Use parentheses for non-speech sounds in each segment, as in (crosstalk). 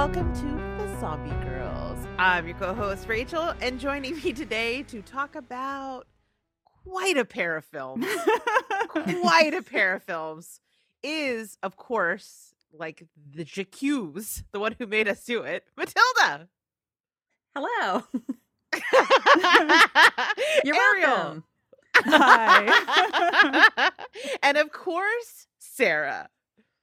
Welcome to the Zombie Grrlz. I'm your co host, Rachel, and joining me today to talk about quite a pair of films, quite a pair of films, is, of course, like the Jacques, the one who made us do it, Matilda. Hello. (laughs) You're Ariel. welcome. (laughs) Hi. and of course, Sarah.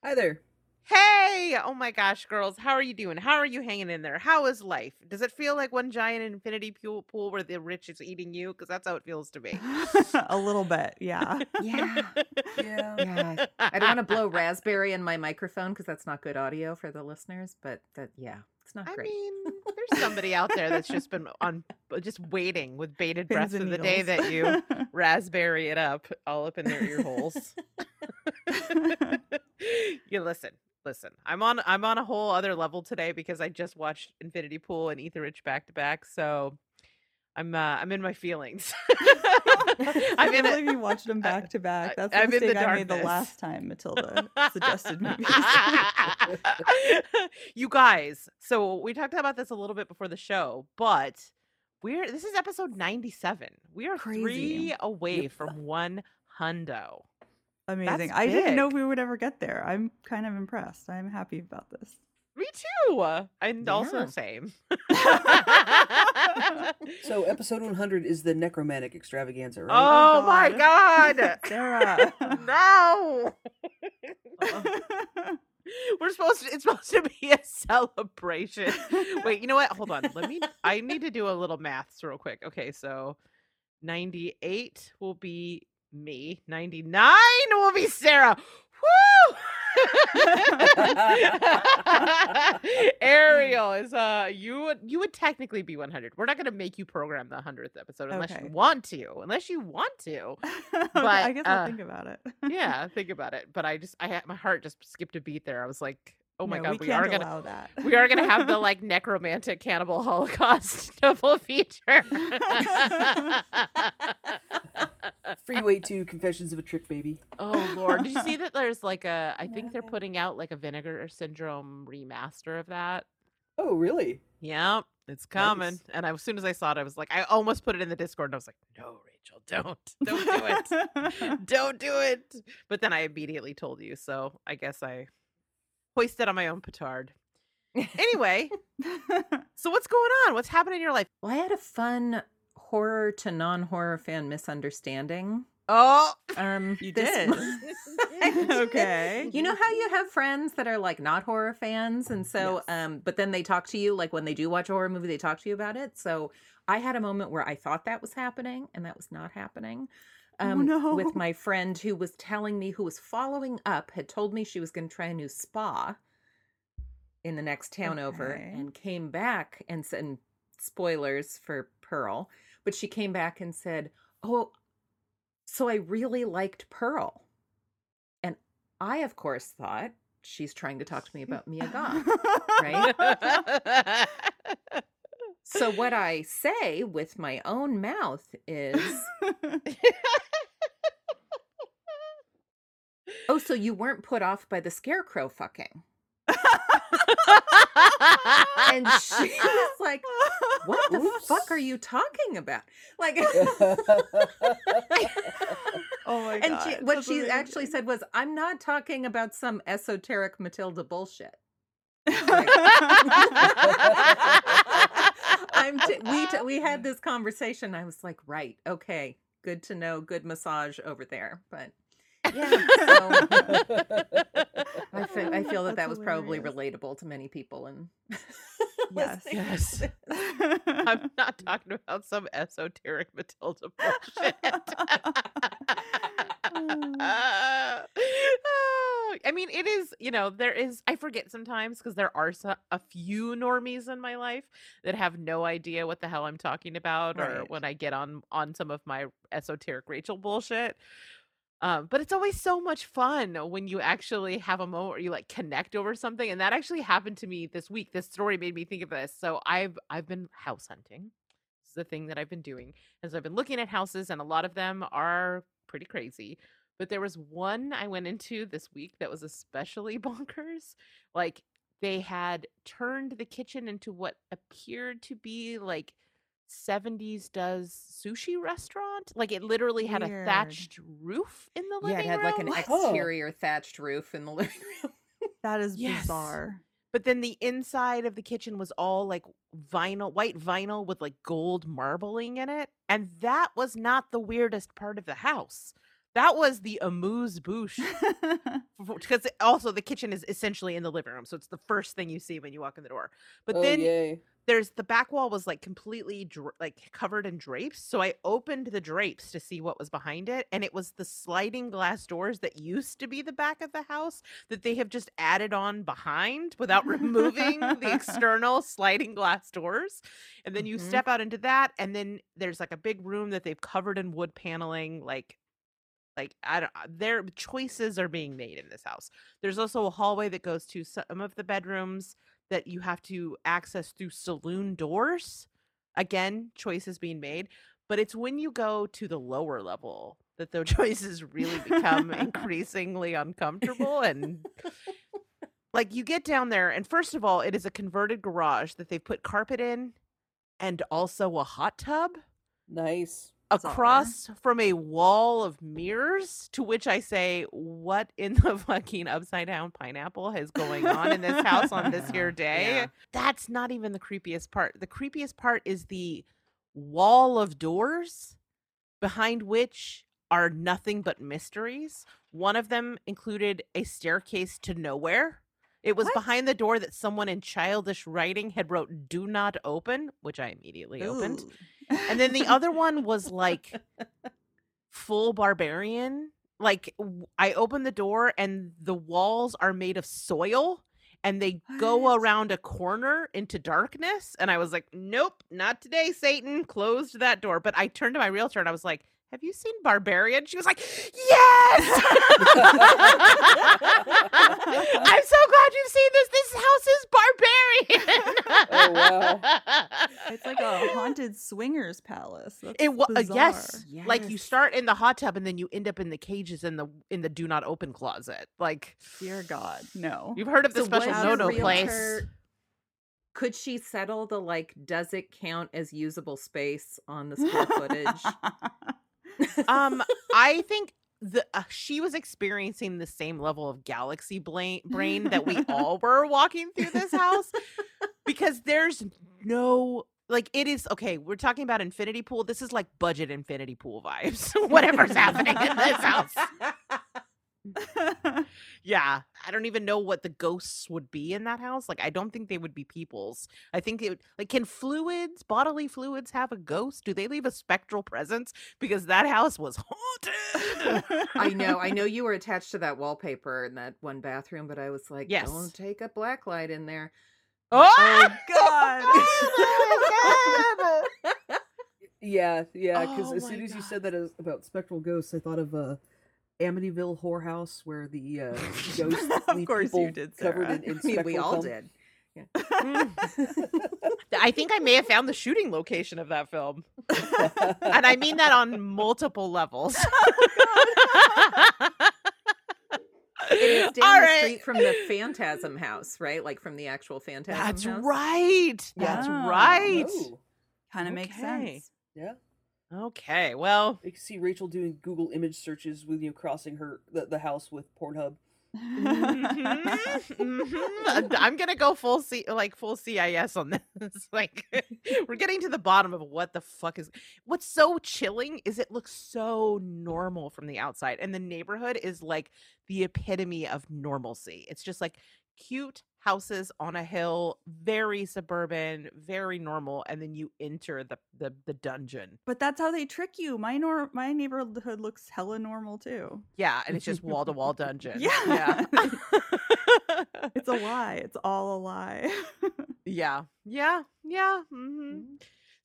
Hi there. Hey, oh my gosh, girls, how are you doing? How are you hanging in there? How is life? Does it feel like one giant infinity pool, pool where the rich is eating you? Because that's how it feels to me. (laughs) a little bit, yeah. (laughs) Yeah. Yeah. Yeah. (laughs) I don't want to blow raspberry in my microphone because that's not good audio for the listeners, but that, yeah, it's not I great. mean, there's somebody out there that's just been on, uh, just waiting with bated breath for the day that you raspberry it up all up in their ear holes. you listen, listen. I'm on I'm on a whole other level today because I just watched Infinity Pool and Eat the Rich back to back, so I'm uh, I'm in my feelings. (laughs) I'm I in it. you watched them back to back. That's the I'm in the mistake I made the last time Matilda (laughs) suggested movies. (laughs) you guys, so we talked about this a little bit before the show, but we're this is episode 97. We are Crazy. three away Yep. from one hundo. Amazing. That's I didn't know we would ever get there. I'm kind of impressed. I'm happy about this. Me too. And also Yeah. same. (laughs) So episode 100 is the necromantic extravaganza, right? oh, oh my God. god. (laughs) Sarah. (laughs) no. We're supposed to it's supposed to be a celebration. Wait, you know what? Hold on. Let me I need to do a little maths real quick. Okay, so 98 will be me. 99 will be Sarah. Woo! (laughs) Ariel is uh you would you would technically be 100. We're not going to make you program the 100th episode unless Okay. you want to. Unless you want to. (laughs) But, I guess I'll uh, think about it. (laughs) Yeah, think about it. But I just I had my heart just skipped a beat there. I was like, "Oh my No, god, we, we, are going to allow that. we are going to have the (laughs) like necromantic cannibal holocaust (laughs) double feature." (laughs) Freeway 2 Confessions of a Trick Baby. oh lord, did you see that there's like a I think they're putting out like a Vinegar Syndrome remaster of that. Oh, really? Yeah, it's coming. Nice. And I, as soon as I saw it, I was like, I almost put it in the Discord, and I was like, "No, Rachel, don't, don't do it, don't do it." But then I immediately told you, so I guess I hoisted on my own petard. Anyway, (laughs) so what's going on? What's happening in your life? Well, I had a fun horror to non horror fan misunderstanding. Oh, Um, (laughs) You did. (laughs) okay. You know how you have friends that are like not horror fans, and so, Yes. um, but then they talk to you like when they do watch a horror movie, they talk to you about it. So I had a moment where I thought that was happening, and that was not happening. Oh, Um, no. With my friend who was telling me, who was following up, had told me she was going to try a new spa in the next town over, and came back and said, spoilers for Pearl, but she came back and said, "Oh, so I really liked Pearl." And I, of course, thought she's trying to talk to me about Mia Goth. right? (laughs) (laughs) So what I say with my own mouth is, (laughs) "Oh, so you weren't put off by the scarecrow fucking?" And she was like, "What the fuck are (laughs) you talking about?" Like (laughs) oh my god. and she, what that's she actually said was, "I'm not talking about some esoteric Matilda bullshit." I'm t- we t- we had (laughs) this conversation. I was like, right, okay, good to know, good massage over there. But yeah, so (laughs) I feel I feel that that That's was probably relatable to many people. And (laughs) Yes. yes. I'm not talking about some esoteric Matilda bullshit. (laughs) I mean, it is, you know, there is, I forget sometimes because there are so, a few normies in my life that have no idea what the hell I'm talking about or when I get on on some of my esoteric Rachel bullshit. Um, but it's always so much fun when you actually have a moment where you like connect over something. And that actually happened to me this week. This story made me think of this. So I've I've been house hunting. This is the thing that I've been doing. So I've been looking at houses, and a lot of them are pretty crazy. But there was one I went into this week that was especially (laughs) bonkers. Like they had turned the kitchen into what appeared to be like 70s does sushi restaurant. Like it literally had a thatched roof in the living room. Yeah, it had like an room. (laughs) exterior thatched roof in the (laughs) living room. That is Yes. bizarre. But then the inside of the kitchen was all like vinyl, white vinyl with like gold marbling in it. And that was not the weirdest part of the house. That was the amuse bouche. Because (laughs) also the kitchen is essentially in the living room. So it's the first thing you see when you walk in the door. But oh, then yay. There's the back wall was like completely dra- like covered in drapes. So I opened the drapes to see what was behind it. And it was the sliding glass doors that used to be the back of the house that they have just added on behind without removing the (laughs) external sliding glass doors. And then you Mhm. step out into that. And then there's like a big room that they've covered in wood paneling. Like, like I don't their choices are being made in this house. There's also a hallway that goes to some of the bedrooms that you have to access through saloon doors. Again, choices being made, but it's when you go to the lower level that the (laughs) choices really become (laughs) increasingly uncomfortable and (laughs) like you get down there and first of all, it is a converted garage that they've put carpet in and also a hot tub Nice. Across from a wall of mirrors to which i say what in the fucking upside down pineapple is going on in this house on this here (laughs) day? Yeah. that's not even the creepiest part. The creepiest part is the wall of doors behind which are nothing but mysteries. One of them included a staircase to nowhere it was What? behind the door that someone in childish writing had wrote do not open which i immediately opened and then the other one was like (laughs) full barbarian. Like w- I open the door and the walls are made of soil and they go around a corner into darkness. And I was like, nope, not today, Satan. Closed that door. But I turned to my realtor and I was like, have you seen Barbarian? She was like, Yes. (laughs) I'm so glad you've seen this. This house is barbarian. Oh, wow. (laughs) It's like a haunted swingers palace. That's It was uh, yes. bizarre. Like you start in the hot tub and then you end up in the cages in the in the do not open closet. Like Dear God, no. you've heard of the So special no no place. Could she settle the like, does it count as usable space on the (laughs) square footage? Um, (laughs) I think the uh, she was experiencing the same level of galaxy brain brain that we (laughs) all were walking through this house because there's no like it is okay. We're talking about infinity pool. This is like budget infinity pool vibes. (laughs) Whatever's happening in this house. (laughs) Yeah, I don't even know what the ghosts would be in that house. Like, I don't think they would be people's. I think it like, can fluids, bodily fluids, have a ghost? Do they leave a spectral presence? Because that house was haunted. (laughs) I know, I know you were attached to that wallpaper in that one bathroom, but I was like, Yes. don't take a black light in there. (laughs) Oh, God. Oh my God. Yeah, yeah. Because Oh as my soon as you said that about spectral ghosts, I thought of uh, Amityville whorehouse, where the uh, (laughs) ghosts Of leave course you people did, covered in, in (laughs) I mean, we all cum. did. (laughs) I think I may have found the shooting location of that film. And I mean that on multiple levels. It is down All the right. street from the Phantasm house, right? Like from the actual Phantasm That's house. right. That's right. Oh, kind of makes sense. yeah. Okay. Well, You can see Rachel doing Google image searches with you crossing her the, the house with Pornhub. mhm, mhm. (laughs) I'm gonna go full C like full CIS on this. (laughs) like (laughs) we're getting to the bottom of what the fuck is what's so chilling is it looks so normal from the outside. And the neighborhood is like the epitome of normalcy. It's just like cute houses on a hill, very suburban, very normal, and then you enter the the, the dungeon. But that's how they trick you. My nor- my neighborhood looks hella normal too. Yeah, and it's just wall to wall (laughs) dungeon. Yeah. Yeah. (laughs) It's a lie. It's all a lie. (laughs) Yeah. Yeah. Yeah. hmm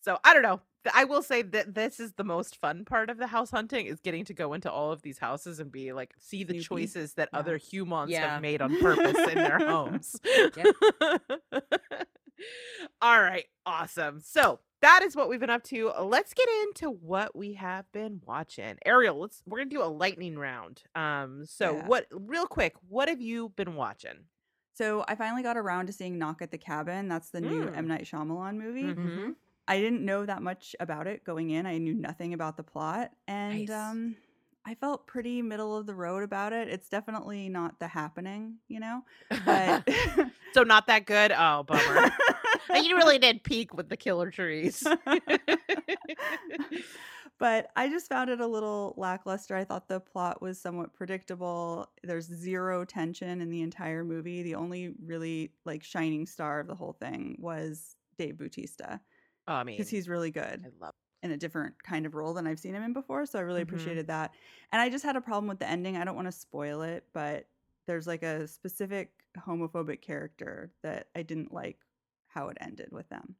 So I don't know. I will say that this is the most fun part of the house hunting is getting to go into all of these houses and be like see the Snoopy. choices that Yeah. other humans Yeah. have made on purpose in their (laughs) homes. (laughs) all right. Awesome. So that is what we've been up to. Let's get into what we have been watching. Ariel, let's we're gonna do a lightning round. Um, so Yeah. what real quick, what have you been watching? So I finally got around to seeing Knock at the Cabin. That's the new Mm. M Night Shyamalan movie. Mm-hmm. I didn't know that much about it going in. I knew nothing about the plot, and Nice. um, I felt pretty middle of the road about it. It's definitely not the happening, you know. But (laughs) so not that good. Oh, bummer. you really did peak with the killer trees. (laughs) but I just found it a little lackluster. I thought the plot was somewhat predictable. There's zero tension in the entire movie. The only really like shining star of the whole thing was Dave Bautista oh, I mean, because he's really good I love. in a different kind of role than I've seen him in before. So I really Mhm. appreciated that. And I just had a problem with the ending. I don't want to spoil it, but there's like a specific homophobic character that I didn't like how it ended with them.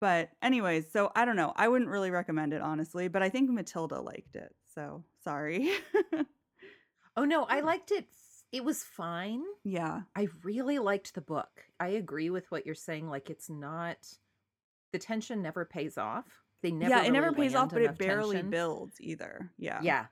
But anyways, so I don't know. I wouldn't really recommend it honestly, but I think Matilda liked it. So sorry. (laughs) Oh no, I liked it. It was fine. yeah. I really liked the book. I agree with what you're saying. Like it's not the tension never pays off. They never. yeah, it never pays off, but it barely tension. builds either. Yeah. Yeah.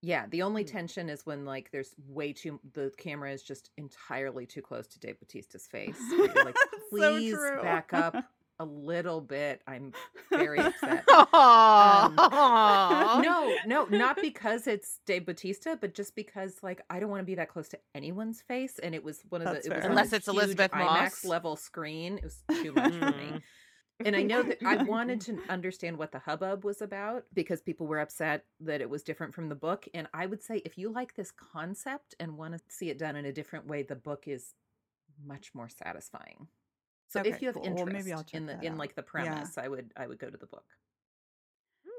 Yeah. The only Mm. tension is when like there's way too the camera is just entirely too close to Dave Bautista's face. (laughs) you're like, please true. back up (laughs) a little bit. I'm very upset. Aw. no, no, not (laughs) because it's Dave Bautista, but just because like I don't want to be that close to anyone's face, and it was one of That's the it was Unless it's Elizabeth IMAX Moss. level screen. It was too much for me. And I know that I (laughs) wanted to understand what the hubbub was about because people were upset that it was different from the book. And I would say if you like this concept and want to see it done in a different way, the book is much more satisfying. So Okay, if you have cool. Well, interest I'll in the in out. like the Yeah. premise, I would I would go to the book.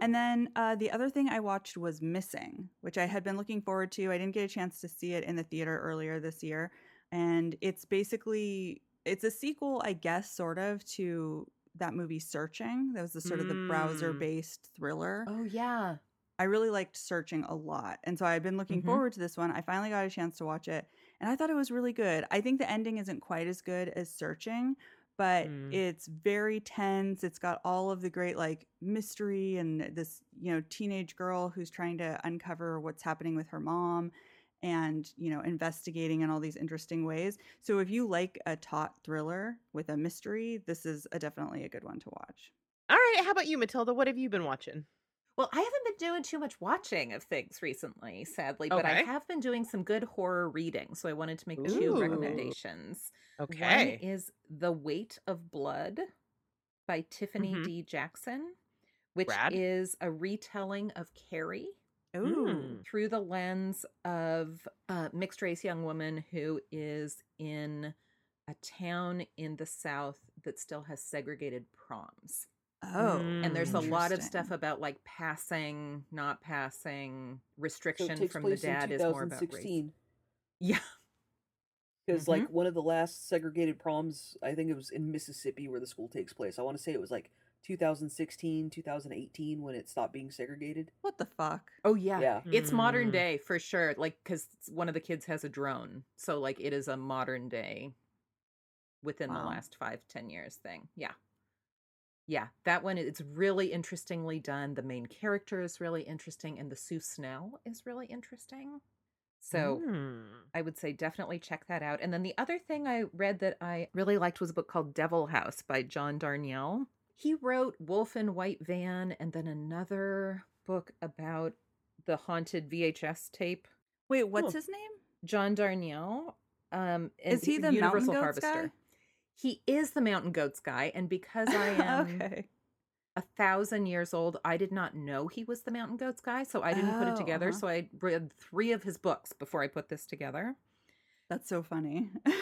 And then uh, the other thing I watched was Missing, which I had been looking forward to. I didn't get a chance to see it in the theater earlier this year, and it's basically it's a sequel, I guess, sort of to that movie Searching. That was the sort of the Mm. browser-based thriller. Oh yeah. I really liked Searching a lot, and so I've been looking Mhm. forward to this one. I finally got a chance to watch it, and I thought it was really good. I think the ending isn't quite as good as Searching, but Mm. it's very tense. It's got all of the great like mystery and this, you know, teenage girl who's trying to uncover what's happening with her mom and, you know, investigating in all these interesting ways. So if you like a taut thriller with a mystery, this is a, definitely a good one to watch. All right. How about you, Matilda? What have you been watching? Well, I haven't been doing too much watching of things recently, sadly, but I have been doing some good horror reading. So I wanted to make Ooh. two recommendations. Okay. One is The Weight of Blood by Tiffany Mhm. D. Jackson, which Rad. is a retelling of Carrie Ooh. Mm. through the lens of a mixed race young woman who is in a town in the South that still has segregated proms. Oh. And there's a lot of stuff about like passing, not passing, So restriction takes from the dad is more about race. 2016. Yeah. Because Mhm. like one of the last segregated proms, I think it was in Mississippi where the school takes place. I want to say it was like 2016, 2018 when it stopped being segregated. What the fuck? Oh yeah. Yeah. It's modern Mm. day for sure. Like cuz one of the kids has a drone. So like it is a modern day within the Wow. last five, ten years thing. Yeah. Yeah, that one it's really interestingly done. The main character is really interesting and the Sue Snell is really interesting. So Mm. I would say definitely check that out. And then the other thing I read that I really liked was a book called Devil House by John Darnielle. He wrote Wolf in White Van and then another book about the haunted VHS tape. Wait, what's Cool. his name? John Darnielle. Um, Is he the Universal Mountain Goats Harvester. guy? He is the Mountain Goats guy, and because I (laughs) am okay. a thousand years old, I did not know he was the Mountain Goats guy, so I didn't put it Oh, together. uh-huh. So I read three of his books before I put this together. That's so funny. (laughs)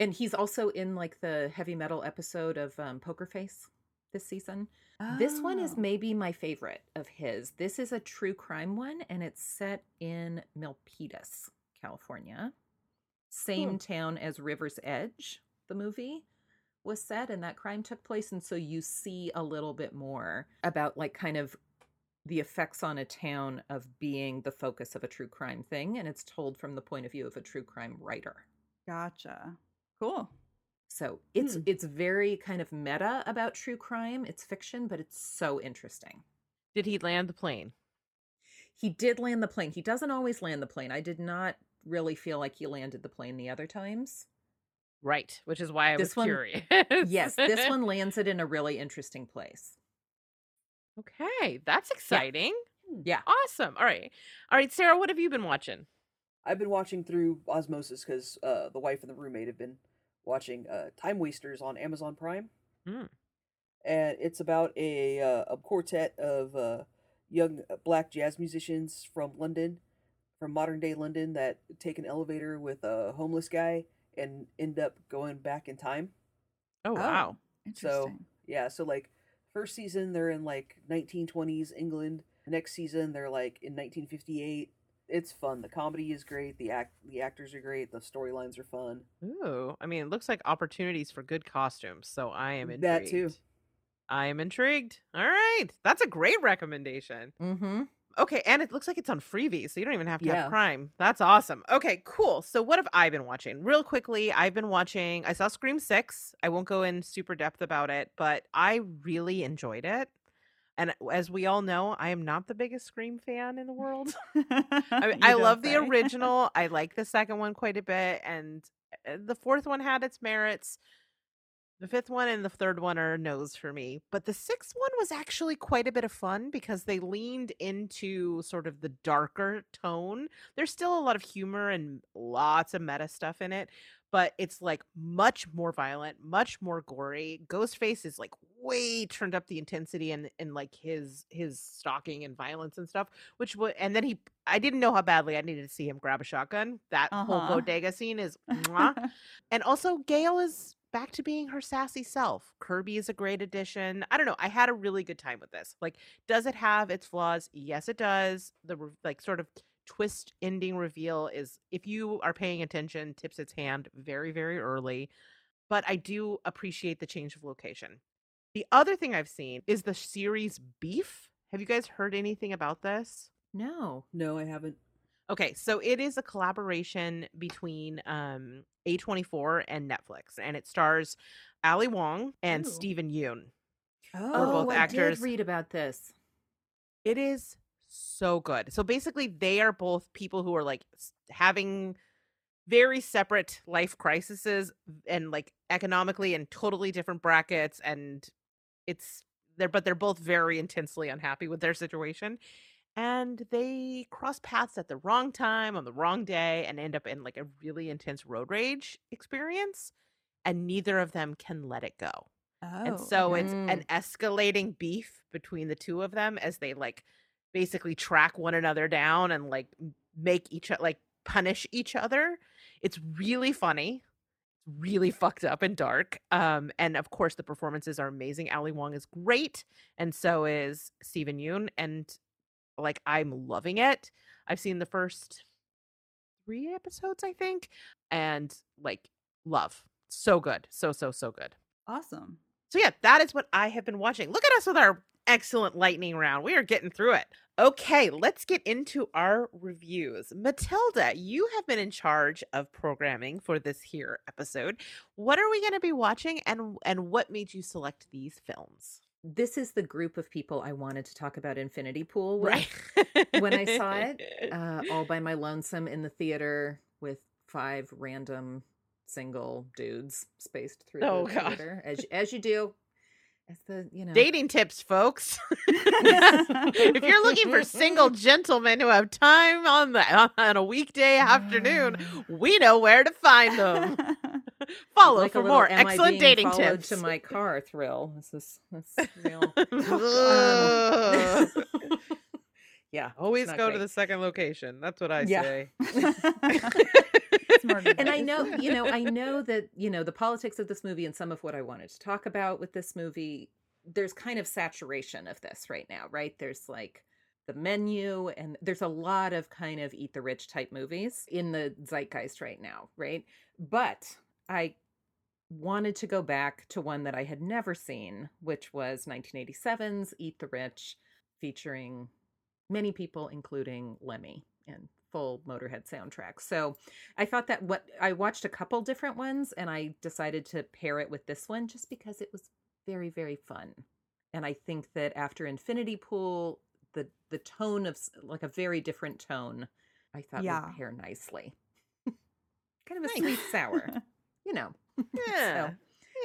And he's also in like the heavy metal episode of um, Poker Face this season. This one is Oh. maybe my favorite of his. This is a true crime one, and it's set in Milpitas, California. Same Cool. town as River's Edge, the movie was set, and that crime took place. And so you see a little bit more about like kind of the effects on a town of being the focus of a true crime thing. And it's told from the point of view of a true crime writer. Gotcha. Cool. So it's Hmm. it's very kind of meta about true crime. It's fiction, but it's so interesting. Did he land the plane? He did land the plane. He doesn't always land the plane. I did not really feel like he landed the plane the other times. Right, which is why I This was one- curious. Yes, this (laughs) one lands it in a really interesting place. Okay, that's exciting. Yeah. Awesome. All right. All right, Sarah, what have you been watching? I've been watching through osmosis because uh, the wife and the roommate have been watching uh, Time Wasters on Amazon Prime, Mm. and it's about a uh, a quartet of uh, young uh, black jazz musicians from London, from modern day London, that take an elevator with a homeless guy and end up going back in time. Oh, wow. Interesting. Yeah, so like first season they're in like 1920s England. Next season they're like in 1958. It's fun. The comedy is great. The act the actors are great. The storylines are fun. Ooh, I mean, it looks like opportunities for good costumes, so I am intrigued. That too. I am intrigued. All right. That's a great recommendation. Mm-hmm. Okay, and it looks like it's on Freevee, so you don't even have to Yeah. have Prime. That's awesome. Okay, cool. So what have I been watching? Real quickly, I've been watching I saw Scream 6. I won't go in super depth about it, but I really enjoyed it. And as we all know, I am not the biggest Scream fan in the world. (laughs) I, I love the (laughs) original. I like the second one quite a bit, and uh, the fourth one had its merits. The fifth one and the third one are no's for me, but the sixth one was actually quite a bit of fun because they leaned into sort of the darker tone. There's still a lot of humor and lots of meta stuff in it, but it's like much more violent, much more gory. Ghostface is like way turned up the intensity and and like his his stalking and violence and stuff which would and then he i didn't know how badly i needed to see him grab a shotgun. That whole Uh-huh. bodega scene is (laughs) and also gail is back to being her sassy self. Kirby is a great addition. I don't know i had a really good time with this. Like does it have its flaws? Yes it does. The like sort of twist ending reveal is if you are paying attention tips its hand very very early but i do appreciate the change of location the other thing i've seen is the series beef have you guys heard anything about this No. No, I haven't. Okay, so it is a collaboration between um A24 and Netflix, and it stars Ali Wong and Ooh. Steven Yeun. Oh, both I actors. did read about this. It is so good. So basically, they are both people who are like having very separate life crises and like economically in totally different brackets, and it's they're but they're both very intensely unhappy with their situation. And they cross paths at the wrong time on the wrong day and end up in like a really intense road rage experience. And neither of them can let it go. Oh, And so okay. it's an mm. escalating beef between the two of them as they like basically track one another down and like make each like punish each other. It's really funny. Really fucked up and dark. Um, and of course the performances are amazing. Ali Wong is great, and so is Steven Yeun. And like I'm loving it. I've seen the first three episodes, I think, and like love. So good. So so so good. awesome. So yeah, that is what I have been watching. Look at us with our excellent lightning round. We are getting through it. Okay, let's get into our reviews. Matilda, you have been in charge of programming for this here episode. What are we going to be watching and and what made you select these films? This is the group of people I wanted to talk about Infinity Pool with. Right. when I saw it, (laughs) uh, all by my lonesome in the theater with five random single dudes spaced through Oh, the God. theater, as as you do, as the you know Dating tips, folks. (laughs) if you're looking for single (laughs) gentlemen who have time on the (laughs) on a weekday afternoon, we know where to find them. Follow like for more "Am excellent dating followed tips. to my car thrill. This is that's real. Um, yeah, Always go to the second location. That's what I Yeah. say. (laughs) And I know, you know, I (laughs) know that, you know, the politics of this movie and some of what I wanted to talk about with this movie, there's kind of saturation of this right now, right? There's like the menu and there's a lot of kind of eat the rich type movies in the zeitgeist right now, right? But I wanted to go back to one that I had never seen, which was 1987's Eat the Rich, featuring many people, including Lemmy and full Motorhead soundtrack. So I thought that what I watched a couple different ones and I decided to pair it with this one just because it was very, very fun. And I think that after Infinity Pool, the the tone of like a very different tone, I thought Yeah. would pair nicely. (laughs) kind of a sweet sour, (laughs) you know. (laughs) Yeah. so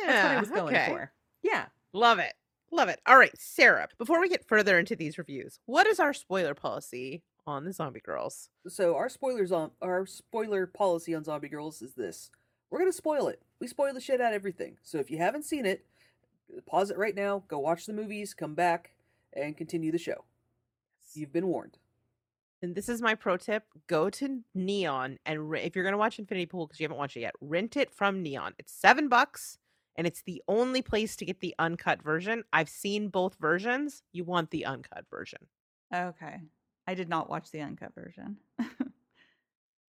that's what I was going okay. for. Yeah. Love it. Love it. All right, Sarah, before we get further into these reviews, what is our spoiler policy on the Zombie Grrlz? So our spoilers on our spoiler policy on Zombie Grrlz is this: we're gonna spoil it. We spoil the shit out of everything. So if you haven't seen it, pause it right now, go watch the movies, come back, and continue the show. You've been warned. And this is my pro tip go to Neon and re- if you're going to watch Infinity Pool because you haven't watched it yet, rent it from Neon. It's seven bucks and it's the only place to get the uncut version. I've seen both versions. You want the uncut version. Okay. I did not watch the uncut version. (laughs)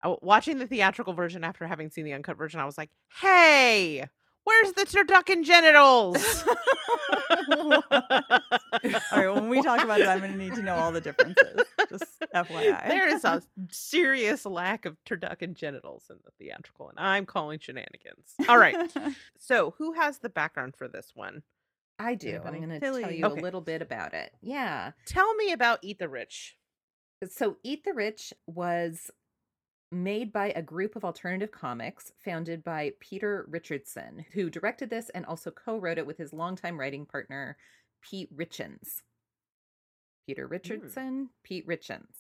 Oh, watching the theatrical version after having seen the uncut version, I was like, hey, where's the turducken genitals? (laughs) all right, when we talk about it, I'm going to need to know all the differences. Just (laughs) FYI. there is a serious lack of turducken genitals in the theatrical, and I'm calling shenanigans. All right. So, who has the background for this one? I do. Anybody? I'm going to tell you Okay. a little bit about it. Yeah. Tell me about Eat the Rich. So, Eat the Rich was made by a group of alternative comics founded by Peter Richardson, who directed this and also co wrote it with his longtime writing partner, Pete Richens. Peter Richardson, Pete Richens.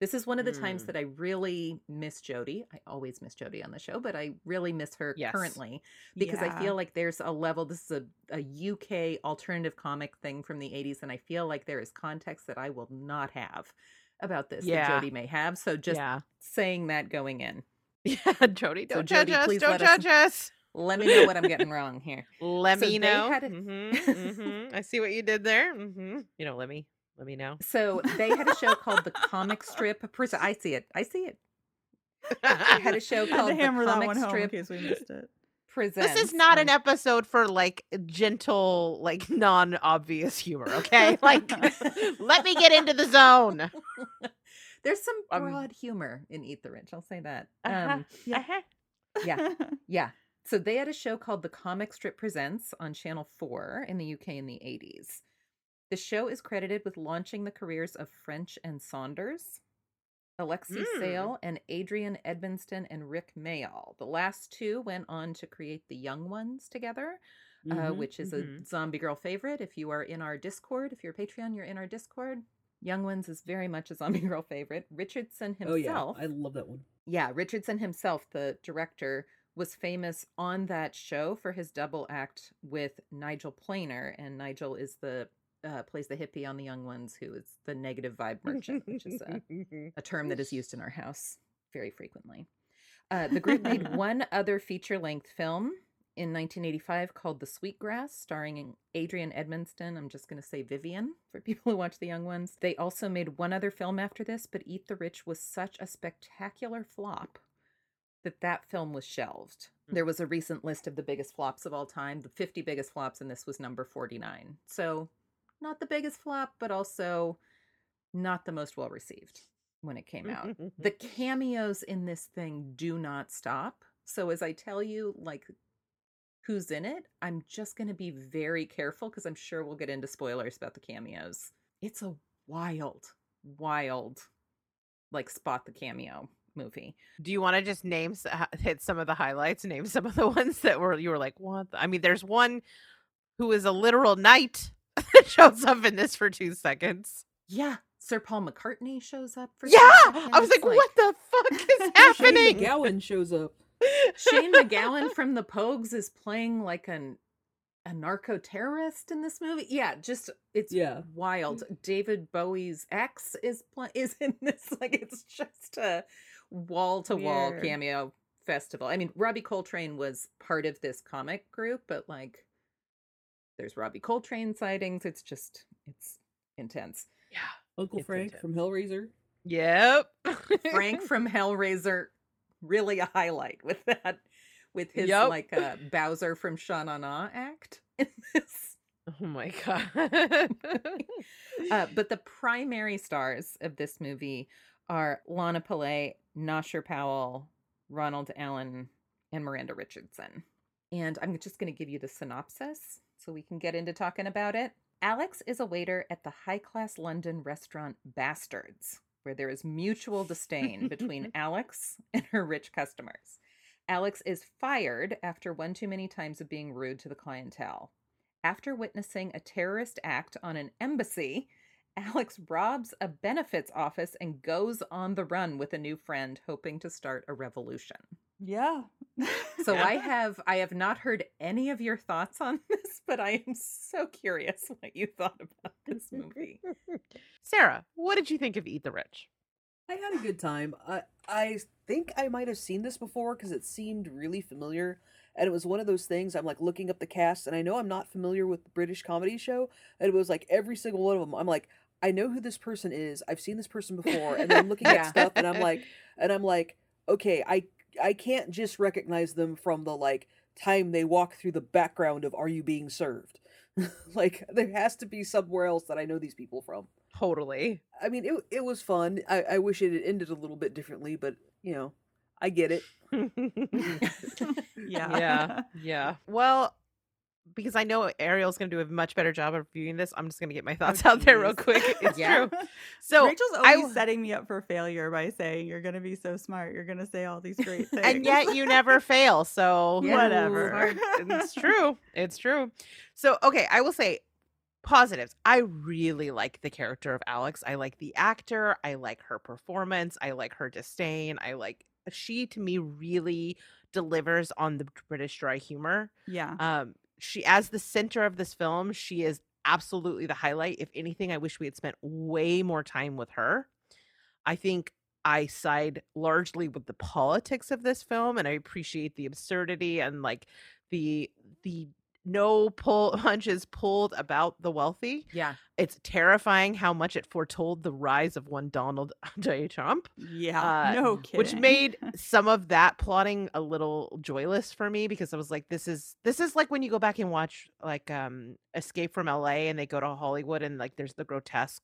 This is one of the times Mm. that I really miss Jody. I always miss Jody on the show, but I really miss her Yes. currently because I feel like there's a level. This is a, a UK alternative comic thing from the 80s, and I feel like there is context that I will not have about this Yeah. that Jodie may have. So just yeah. saying that going in. (laughs) Yeah, Jody, So, don't judge Jody, us. please Don't let us- judge us. (laughs) Let me know what I'm getting wrong here. (laughs) Let So me know. had a- Mhm, mhm. I see what you did there. hmm You know, let me let me know. So they had a show called the Comic Strip. Pres- I see it. I see it. They had a show called The Comic home in case we missed it. Presents. This is not an episode for like gentle, like (laughs) non-obvious humor. Okay, (laughs) like let me get into the zone. (laughs) There's some Um, broad humor in Eat the Rich. I'll say that. Uh-huh, Um, Yeah. uh-huh. yeah, yeah. So they had a show called The Comic Strip Presents on Channel 4 in the UK in the 80s. The show is credited with launching the careers of French and Saunders, Alexei Mm. Sayle, and Adrian Edmondson and Rick Mayall. The last two went on to create The Young Ones together, uh, Mhm. which is mhm. a Zombie Girl favorite. If you are in our Discord, if you're a Patreon, you're in our Discord. Young Ones is very much a Zombie (laughs) Girl favorite. Richardson himself. Oh yeah, I love that one. Yeah, Richardson himself, the director, was famous on that show for his double act with Nigel Planer, and Nigel is the uh, plays the hippie on the Young Ones, who is the negative vibe merchant, which is a, a term that is used in our house very frequently. Uh, the group made (laughs) one other feature length film in 1985 called The Supergrass, starring Adrian Edmondson. I'm just going to say Vivian for people who watch The Young Ones. They also made one other film after this, but Eat the Rich was such a spectacular flop that that film was shelved. There was a recent list of the biggest flops of all time. The 50 biggest flops, and this was number 49. So, not the biggest flop, but also not the most well received when it came out. the (laughs) cameos in this thing do not stop. So, as I tell you, like, who's in it, I'm just going to be very careful because I'm sure we'll get into spoilers about the cameos. It's a wild, wild, like, spot the cameo movie. Do you want to just name hit some of the highlights? Name some of the (laughs) ones that were you were like, what? I mean, there's one who is a literal knight (laughs) shows up in this for two seconds. Yeah. Sir Paul McCartney shows up for Yeah, I was like, seconds, what the fuck is (laughs) Shane happening? MacGowan shows up. (laughs) Shane MacGowan from the Pogues is playing like an a narco terrorist in this movie. Yeah, just it's Yeah. wild. David Bowie's ex is pl- is in this. Like it's just a wall to wall cameo festival. I mean, Robbie Coltrane was part of this comic group, but like there's Robbie Coltrane sightings. It's just it's intense. Yeah. Uncle It's Frank intense. from Hellraiser. Yep. Frank (laughs) from Hellraiser, really a highlight with that, with his Yup. like uh, Bowser from Sha Na Na act (laughs) in this. Oh my god. (laughs) Uh, but the primary stars of this movie are Lana Pillay, Nosher Powell, Ronald Allen, and Miranda Richardson. And I'm just going to give you the synopsis so we can get into talking about it. Alex is a waiter at the high class London restaurant Bastards, where there is mutual disdain between (laughs) Alex and her rich customers. Alex is fired after one too many times of being rude to the clientele. After witnessing a terrorist act on an embassy, Alex robs a benefits office and goes on the run with a new friend, hoping to start a revolution. Yeah. So Yeah. (laughs) I have I have not heard any of your thoughts on (laughs) this, but I am so curious what you thought about this movie. (laughs) Sarah, what did you think of Eat the Rich? I had a good time. I I think I might have seen this before because it seemed really familiar, and it was one of those things. I'm like looking up the cast, and I know I'm not familiar with the British comedy show, and it was like every single one of them. I'm like, I know who this person is. I've seen this person before, and then I'm looking Yeah. at stuff, and I'm like, and I'm like, okay, I I can't just recognize them from the like time they walk through the background of Are You Being Served? (laughs) like there has to be somewhere else that I know these people from. Totally. I mean, it it was fun. I, I wish it had ended a little bit differently, but you know, I get it. (laughs) (laughs) yeah. yeah. Yeah. Well, because I know Ariel's going to do a much better job of reviewing this, I'm just going to get my thoughts out there real quick. (laughs) It's Yeah. true. So Rachel's always w- setting me up for failure by saying you're gonna be so smart. You're gonna say all these great things. and yet you never fail. So Yeah. Whatever. (laughs) It's (laughs) true. It's true. So okay, I will say positives. I really like the character of Alex. I like the actor. I like her performance. I like her disdain. I like she to me really delivers on the British dry humor. yeah. Um, she as the center of this film, she is absolutely the highlight. If anything, I wish we had spent way more time with her. I think I side largely with the politics of this film, and I appreciate the absurdity and like the the no pull (laughs) punches pulled about the wealthy. Yeah. It's terrifying how much it foretold the rise of one Donald (laughs) J. Trump Yeah. uh, no kidding. which made (laughs) some of that plotting a little joyless for me because I was like, this is this is like when you go back and watch like um Escape from LA and they go to Hollywood and like there's the grotesque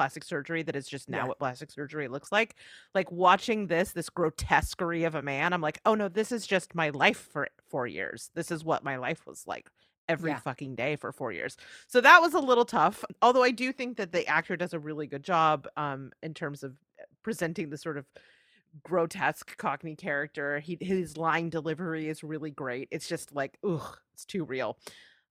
plastic surgery that is just now Yeah. what plastic surgery looks like. Like watching this, this grotesquerie of a man, I'm like, oh no, this is just my life for four years. This is what my life was like every Yeah. fucking day for four years. So that was a little tough. Although I do think that the actor does a really good job um in terms of presenting the sort of grotesque cockney character he his line delivery is really great it's just like ugh it's too real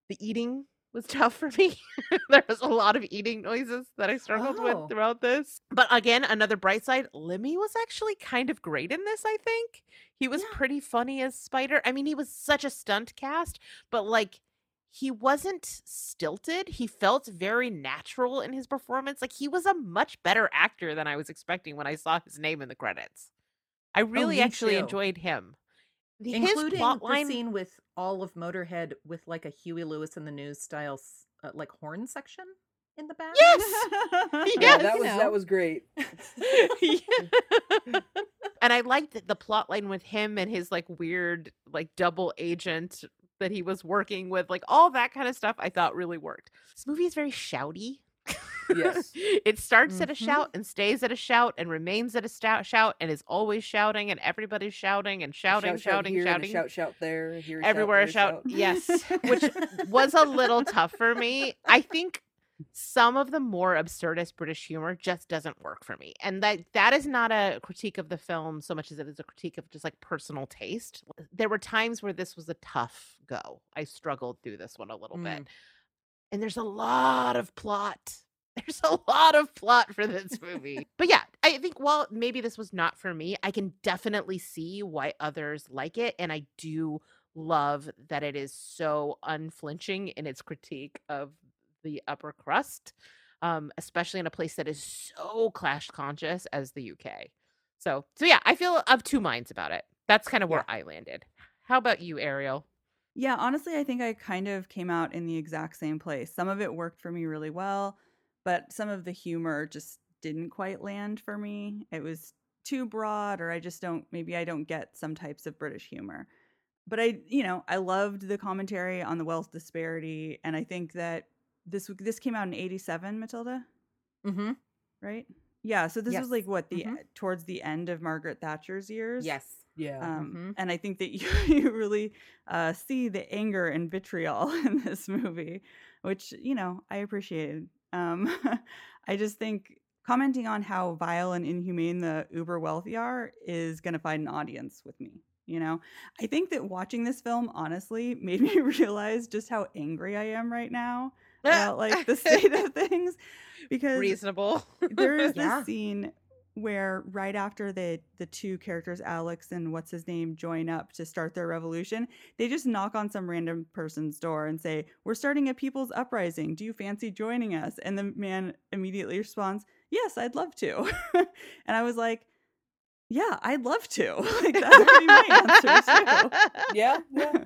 the eating was tough for me (laughs) there was a lot of eating noises that i struggled Oh. with throughout this but again another bright side lemmy was actually kind of great in this i think he was Yeah. pretty funny as spider i mean he was such a stunt cast but like he wasn't stilted. He felt very natural in his performance. Like he was a much better actor than I was expecting when I saw his name in the credits. I oh, really me actually too. enjoyed him. The- Including his plot the line, scene with all of Motorhead with like a Huey Lewis in the News style, uh, like horn section in the back. Yes! (laughs) Yeah, Yes, that you was know. that was great. (laughs) (laughs) And I liked the- the plot line with him and his like weird like double agent that he was working with, like all that kind of stuff. I thought really worked. This movie is very shouty. Yes. (laughs) it starts at a Mhm. shout and stays at a shout and remains at a stout shout and is always shouting and everybody's shouting and shouting, shout, shout shouting, a shouting. shout, shout there. Here, Everywhere a shout, shout. Yes. Which (laughs) was a little tough for me. I think some of the more absurdist British humor just doesn't work for me. And that that is not a critique of the film so much as it is a critique of just like personal taste. There were times where this was a tough go. I struggled through this one a little bit. And there's a lot of plot. There's a lot of plot for this movie. but yeah, I think while maybe this was not for me, I can definitely see why others like it. And I do love that it is so unflinching in its critique of the upper crust, um, especially in a place that is so clash conscious as the UK. So, so yeah, I feel of two minds about it. That's kind of where I landed. How about you, Ariel? Yeah, honestly, I think I kind of came out in the exact same place. Some of it worked for me really well, but some of the humor just didn't quite land for me. It was too broad, or I just don't, maybe I don't get some types of British humor. But I, you know, I loved the commentary on the wealth disparity. And I think that this this came out in 87, Matilda, Mm-hmm. right? Yeah. So this was like what the Mhm. towards the end of Margaret Thatcher's years. Yes. Yeah. Um, Mhm. And I think that you, (laughs) you really uh, see the anger and vitriol (laughs) in this movie, which, you know, I appreciated. Um, (laughs) I just think commenting on how vile and inhumane the uber wealthy are is going to find an audience with me. you know? I think that watching this film honestly (laughs) made me realize just how angry I am right now (laughs) about like the state of things because Reasonable. there is Yeah. this scene where right after the the two characters Alex and what's his name join up to start their revolution, they just knock on some random person's door and say, "We're starting a people's uprising. Do you fancy joining us?" And the man immediately responds, "Yes, I'd love to." (laughs) and I was like, "Yeah, I'd love to." (laughs) like that would be my answer too. (laughs) Yeah, yeah.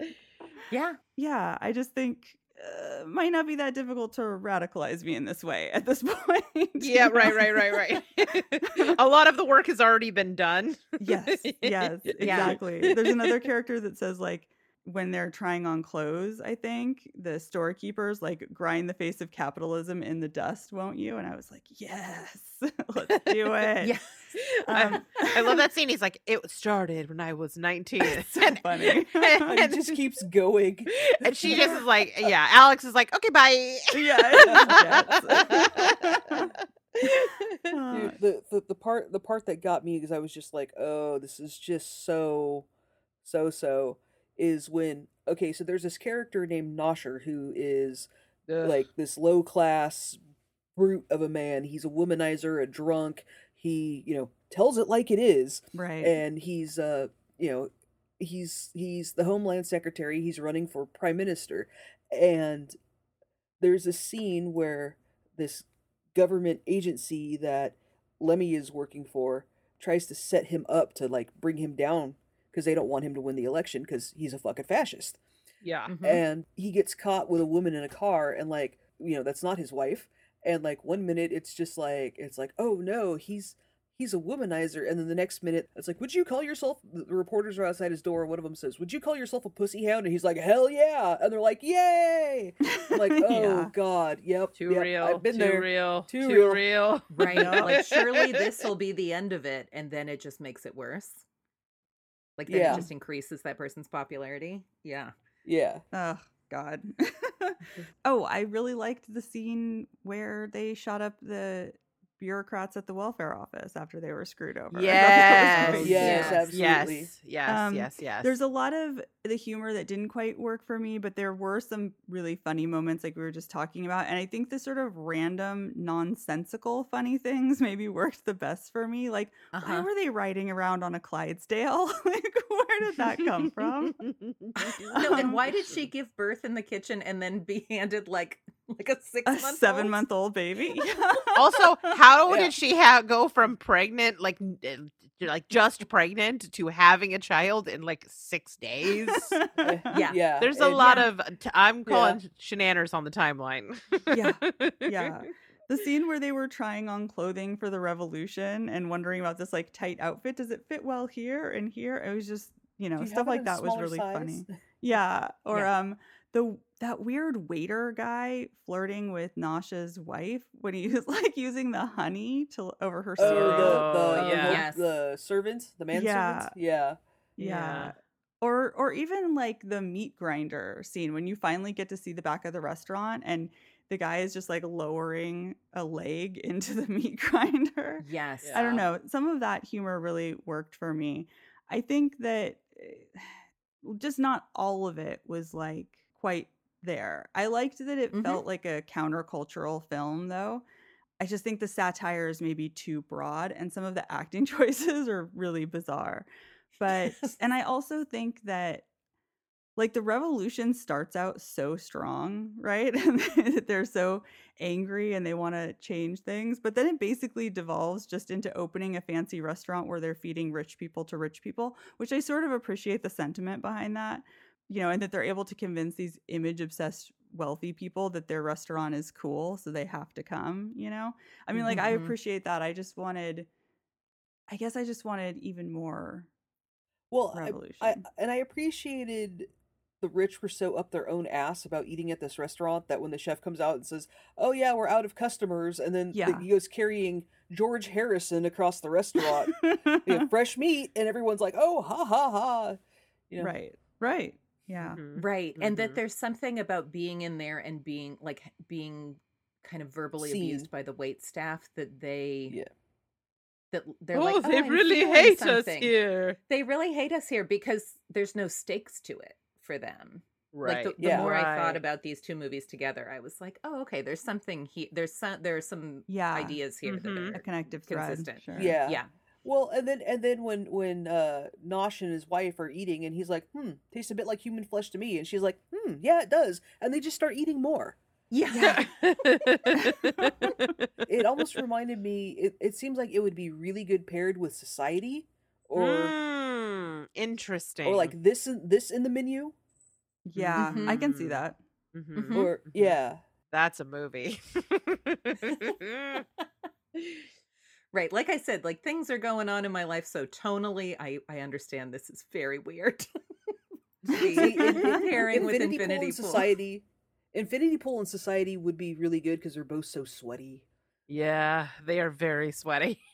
Yeah. Yeah, I just think uh, might not be that difficult to radicalize me in this way at this (laughs) point. yeah, right, know? right, right, right. (laughs) a lot of the work has already been done. Yes, yes, (laughs) Yeah. exactly. There's another character that says like when they're trying on clothes, I think the storekeepers like grind the face of capitalism in the dust, won't you? And I was like, yes, let's do it. Yeah. (laughs) I, Um, I love that scene. He's like, it started when I was 19. (laughs) It's so funny. (laughs) It just keeps going. and she just is like, yeah, Alex is like, okay, bye. yeah, it just gets. Dude, the, the the part the part that got me because I was just like, oh, this is just so so so is when okay, so there's this character named Nosher who is Ugh. like this low class brute of a man. He's a womanizer, a drunk. He, you know, tells it like it is, right. and he's uh, you know, he's he's the Homeland Secretary. He's running for Prime Minister, and there's a scene where this government agency that Lemmy is working for tries to set him up to like bring him down because they don't want him to win the election because he's a fucking fascist yeah. Mhm. and he gets caught with a woman in a car and like you know that's not his wife and like one minute it's just like it's like oh no he's he's a womanizer and then the next minute it's like would you call yourself the the reporters are outside his door and one of them says would you call yourself a pussy hound and he's like hell yeah and they're like yay i'm like (laughs) oh Yeah. god yep Too yep, real. i've been too there real. Too Too, real. real. (laughs) Right. Like surely (laughs) this will be the end of it and then it just makes it worse. Like then Yeah. it just increases that person's popularity. Yeah. yeah Oh God. (laughs) oh, I really liked the scene where they shot up the bureaucrats at the welfare office after they were screwed over. (laughs) I thought that was Yes. Yes, absolutely. Yes. Yes. Um, yes. Yes. There's a lot of the humor that didn't quite work for me, but there were some really funny moments like we were just talking about. And I think the sort of random, nonsensical funny things (laughs) maybe worked the best for me. Like, why Uh-huh. were they riding around on a Clydesdale? (laughs) like, where did that come from? (laughs) No, and Um, why did she give birth in the kitchen and then be handed like like a six A month seven month old baby. also, how Yeah. did she have go from pregnant, like, uh, like just pregnant, to having a child in like six days? (laughs) Yeah. yeah There's a and- lot yeah. of. t- I'm calling shenanigans on the timeline. Yeah, yeah. (laughs) The scene where they were trying on clothing for the revolution and wondering about this like tight outfit. Does it fit well here and here? It was just, you know, you stuff like that was really size? funny. Yeah. Or Yeah. um the that weird waiter guy flirting with Nosher's wife when he was (laughs) like using the honey to over her Oh, cereal. the the, Oh, the, yeah. home- Yes. the servant, the manservant. Yeah. Yeah. Yeah. Yeah. Or or even like the meat grinder scene when you finally get to see the back of the restaurant and the guy is just like lowering a leg (laughs) into the meat grinder. Yes. I don't know. Some of that humor really worked for me. I think that eh, (sighs) just not all of it was like quite there. I liked that it Mhm. felt like a countercultural film though. I just think the satire is maybe too broad and some of the acting (laughs) choices are really bizarre. But (laughs) and I also think that like the revolution starts out so strong, right? (laughs) They're so angry and they want to change things, but then it basically devolves just into opening a fancy restaurant where they're feeding rich people to rich people, which I sort of appreciate the sentiment behind that. You know, and that they're able to convince these image obsessed wealthy people that their restaurant is cool, so they have to come, you know? I mean, like I Mhm. appreciate that. I just wanted I guess I just wanted even more Well, I, I and I appreciated the rich were so up their own ass about eating at this restaurant that when the chef comes out and says, "Oh yeah, we're out of customers," and then the- Yeah. he goes carrying George Harrison across the restaurant, you know, (laughs) fresh meat, and everyone's like, "Oh, ha ha ha," you know. Right. Right. Yeah. Mhm. Right. And that Mhm. there's something about being in there and being like being kind of verbally Seen. abused by the wait staff that they Yeah. That they're oh, like, oh, they I'm really feeling hate us here. They really hate us here because there's no stakes to it for them. Right. Like the, the Yeah. more I thought about these two movies together, I was like, oh, okay, there's something here. There's some there's some Yeah. ideas here Mhm. that A are connective thread. consistent. Sure. Yeah. yeah. Well, and then and then when when uh Nosh and his wife are eating, and he's like, "Hmm, tastes a bit like human flesh to me," and she's like, "Hmm, yeah, it does," and they just start eating more. Yeah. (laughs) It almost reminded me. It, it seems like it would be really good paired with Society, or Mm, interesting. or like this in this in the menu, Yeah, I can see Mhm. that. Mhm, Mhm. or mhm. yeah, That's a movie. (laughs) Right. Like I said, like things are going on in my life. So tonally, I, I understand this is very weird. (laughs) See, in- in- pairing with Infinity Pool Pool. Society. Infinity Pool and Society would be really good because they're both so sweaty. yeah, they are very sweaty. (laughs)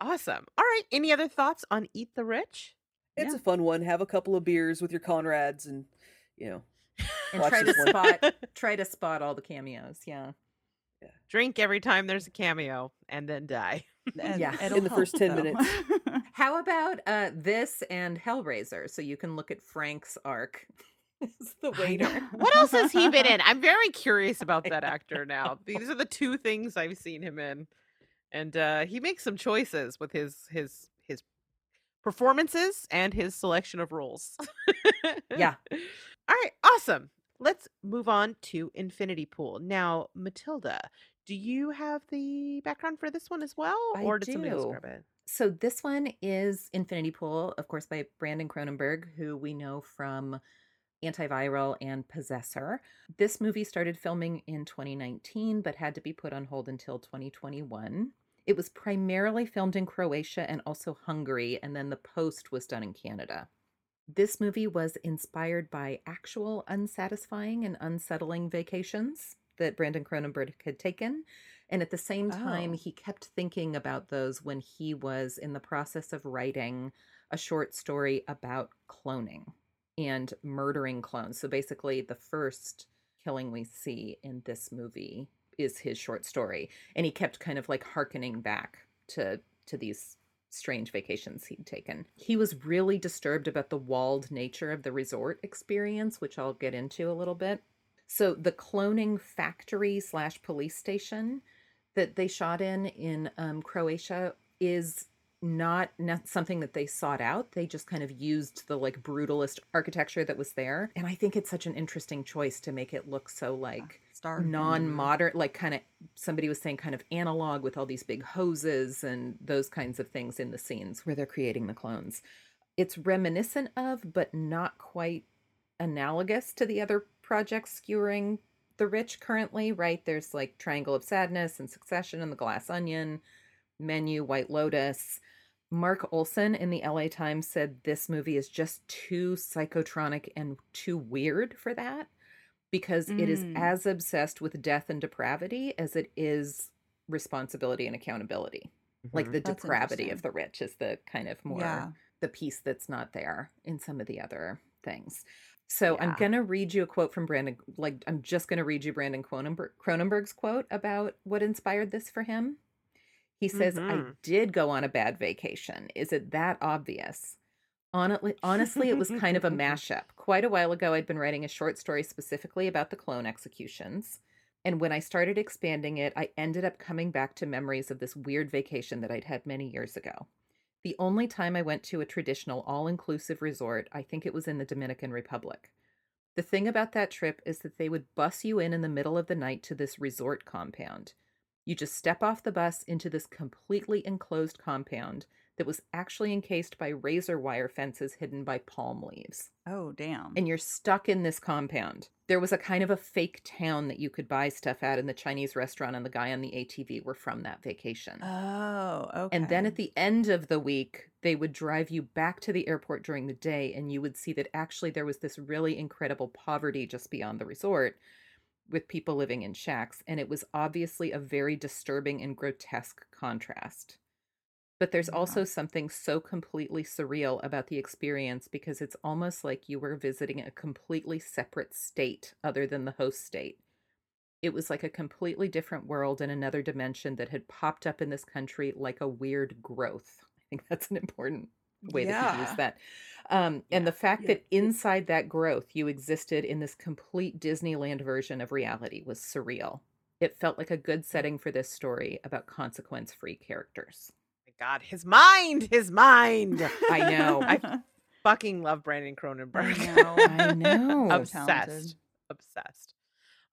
awesome. All right. Any other thoughts on Eat the Rich? It's Yeah. a fun one. Have a couple of beers with your Conrads, and you know, (laughs) And Watch try to one. spot (laughs) try to spot all the cameos. Yeah. Drink every time there's a cameo and then die. And Yeah. In the first 10 though. minutes. How about uh this and Hellraiser? So you can look at Frank's arc (laughs) as the waiter. What else has he been (laughs) in? I'm very curious about that actor now. These are the two things I've seen him in. And uh he makes some choices with his his his performances and his selection of roles. Yeah. (laughs) All right, awesome. Let's move on to Infinity Pool. Now, Matilda, do you have the background for this one as well? I Or did somebody else grab it? So this one is Infinity Pool, of course, by Brandon Cronenberg, who we know from Antiviral and Possessor. This movie started filming in 2019, but had to be put on hold until 2021. It was primarily filmed in Croatia and also Hungary, and then the post was done in Canada. This movie was inspired by actual unsatisfying and unsettling vacations that Brandon Cronenberg had taken. And at the same time, Oh. he kept thinking about those when he was in the process of writing a short story about cloning and murdering clones. So basically, the first killing we see in this movie is his short story. And he kept kind of like hearkening back to to these strange vacations he'd taken. He was really disturbed about the walled nature of the resort experience, which I'll get into a little bit. So the cloning factory slash police station that they shot in in um, Croatia is not, not something that they sought out. They just kind of used the like brutalist architecture that was there, and I think it's such an interesting choice to make it look so like Star. non-modern like kind of somebody was saying kind of analog with all these big hoses and those kinds of things in the scenes where they're creating the clones. It's reminiscent of but not quite analogous to the other projects skewering the rich currently right? There's like triangle of sadness and succession and the glass onion menu white lotus mark olsen in the la times said this movie is just too psychotronic and too weird for that because it is Mm. as obsessed with death and depravity as it is responsibility and accountability. Like Mhm. the That's depravity of the rich is the kind of more Yeah. the piece that's not there in some of the other things. So I'm going to read you a quote from Brandon. Like, I'm just going to read you Brandon Cronenberg, Cronenberg's quote about what inspired this for him. He says, I Mhm. did go on a bad vacation. Is it that obvious? Honestly, honestly, it was kind of a (laughs) mashup. Quite a while ago, I'd been writing a short story specifically about the clone executions. And when I started expanding it, I ended up coming back to memories of this weird vacation that I'd had many years ago. The only time I went to a traditional all inclusive resort, I think it was in the Dominican Republic. The thing about that trip is that they would bus you in in the middle of the night to this resort compound. You just step off the bus into this completely enclosed compound that was actually encased by razor wire fences hidden by palm leaves Oh, damn. and you're stuck in this compound. There was a kind of a fake town that you could buy stuff at and the Chinese restaurant, and the guy on the ATV were from that vacation. oh, okay. And then at the end of the week, they would drive you back to the airport during the day, and you would see that actually there was this really incredible poverty just beyond the resort with people living in shacks. And it was obviously a very disturbing and grotesque contrast. But there's Yeah. also something so completely surreal about the experience because it's almost like you were visiting a completely separate state other than the host state. It was like a completely different world in another dimension that had popped up in this country like a weird growth. I think that's an important way that he used that. Um, and the fact Yeah. that inside that growth you existed in this complete Disneyland version of reality was surreal. It felt like a good setting for this story about consequence free characters. My God, his mind, his mind. (laughs) I know. I (laughs) fucking love Brandon Cronenberg. know. I (laughs) know. Obsessed, talented. obsessed.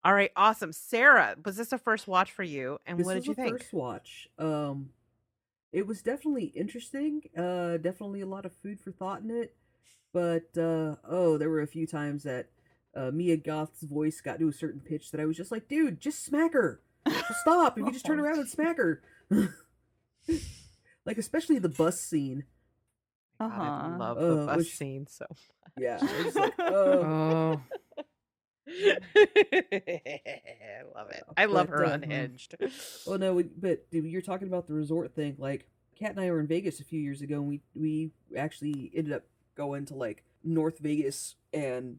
All right, awesome. Sarah, was this a first watch for you? And This what did you think? first watch. Um, it was definitely interesting. Uh, definitely a lot of food for thought in it. But uh, oh, there were a few times that uh, Mia Goth's voice got to a certain pitch that I was just like, dude, just smack her. Just stop. If you just turn around and (laughs) smack her. (laughs) like especially the bus scene. God, I Uh-huh. love Uh, the bus which- scene so Yeah, I was like, (laughs) oh. Oh, I (laughs) love it. I love But, her uh, unhinged. (laughs) Well, no, we- but you're talking about the resort thing. Like, Kat and I were in Vegas a few years ago, and we we actually ended up going to like North Vegas and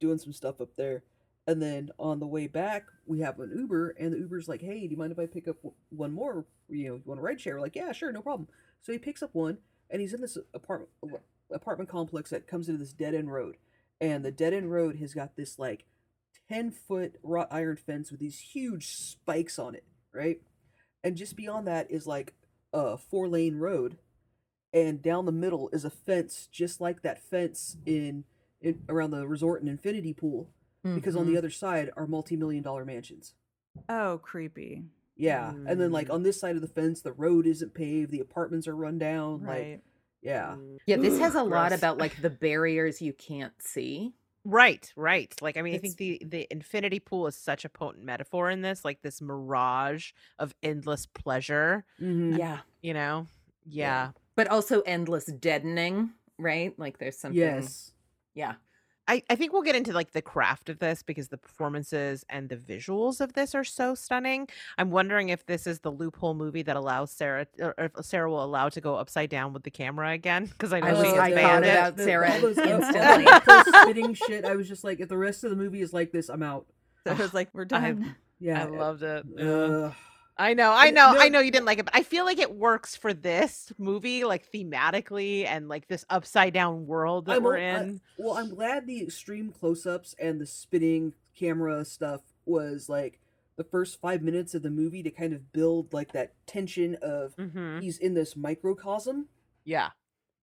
doing some stuff up there. And then on the way back, we have an Uber, and the Uber's like, "Hey, do you mind if I pick up one more? You know, you want a ride share?" We're like, "Yeah, sure, no problem." So he picks up one, and he's in this apartment apartment complex that comes into this dead end road, and the dead end road has got this like ten foot wrought iron fence with these huge spikes on it, right? And just beyond that is like a four lane road, and down the middle is a fence just like that fence in, in around the resort and infinity pool because on the other side are multi-million dollar mansions Oh, creepy. yeah and then like Mm. on this side of the fence the road isn't paved the apartments are run down like Right. yeah Mm. yeah, this has a lot about like the barriers you can't see. Right, right. Like I mean, I think the the infinity pool is such a potent metaphor in this, like this mirage of endless pleasure. Mhm. Yeah. You know? Yeah. But also endless deadening, right? Like there's something. yes Yeah. I, I think we'll get into like the craft of this because the performances and the visuals of this are so stunning. I'm wondering if this is the loophole movie that allows Sarah or if Sarah will allow to go upside down with the camera again because I know I she was- is I banned found it. out Sarah all those, all- all instantly. post-spitting (laughs) shit i was just like if the rest of the movie is like this i'm out So it was (sighs) like, we're I- done. yeah I loved it. Uh, I know, I know, no- I know you didn't like it, but I feel like it works for this movie, like thematically and like this upside down world that I'm we're al- I- in. well, I'm glad the extreme close-ups and the spinning camera stuff was like the first five minutes of the movie to kind of build like that tension of hmm he's in this microcosm Yeah.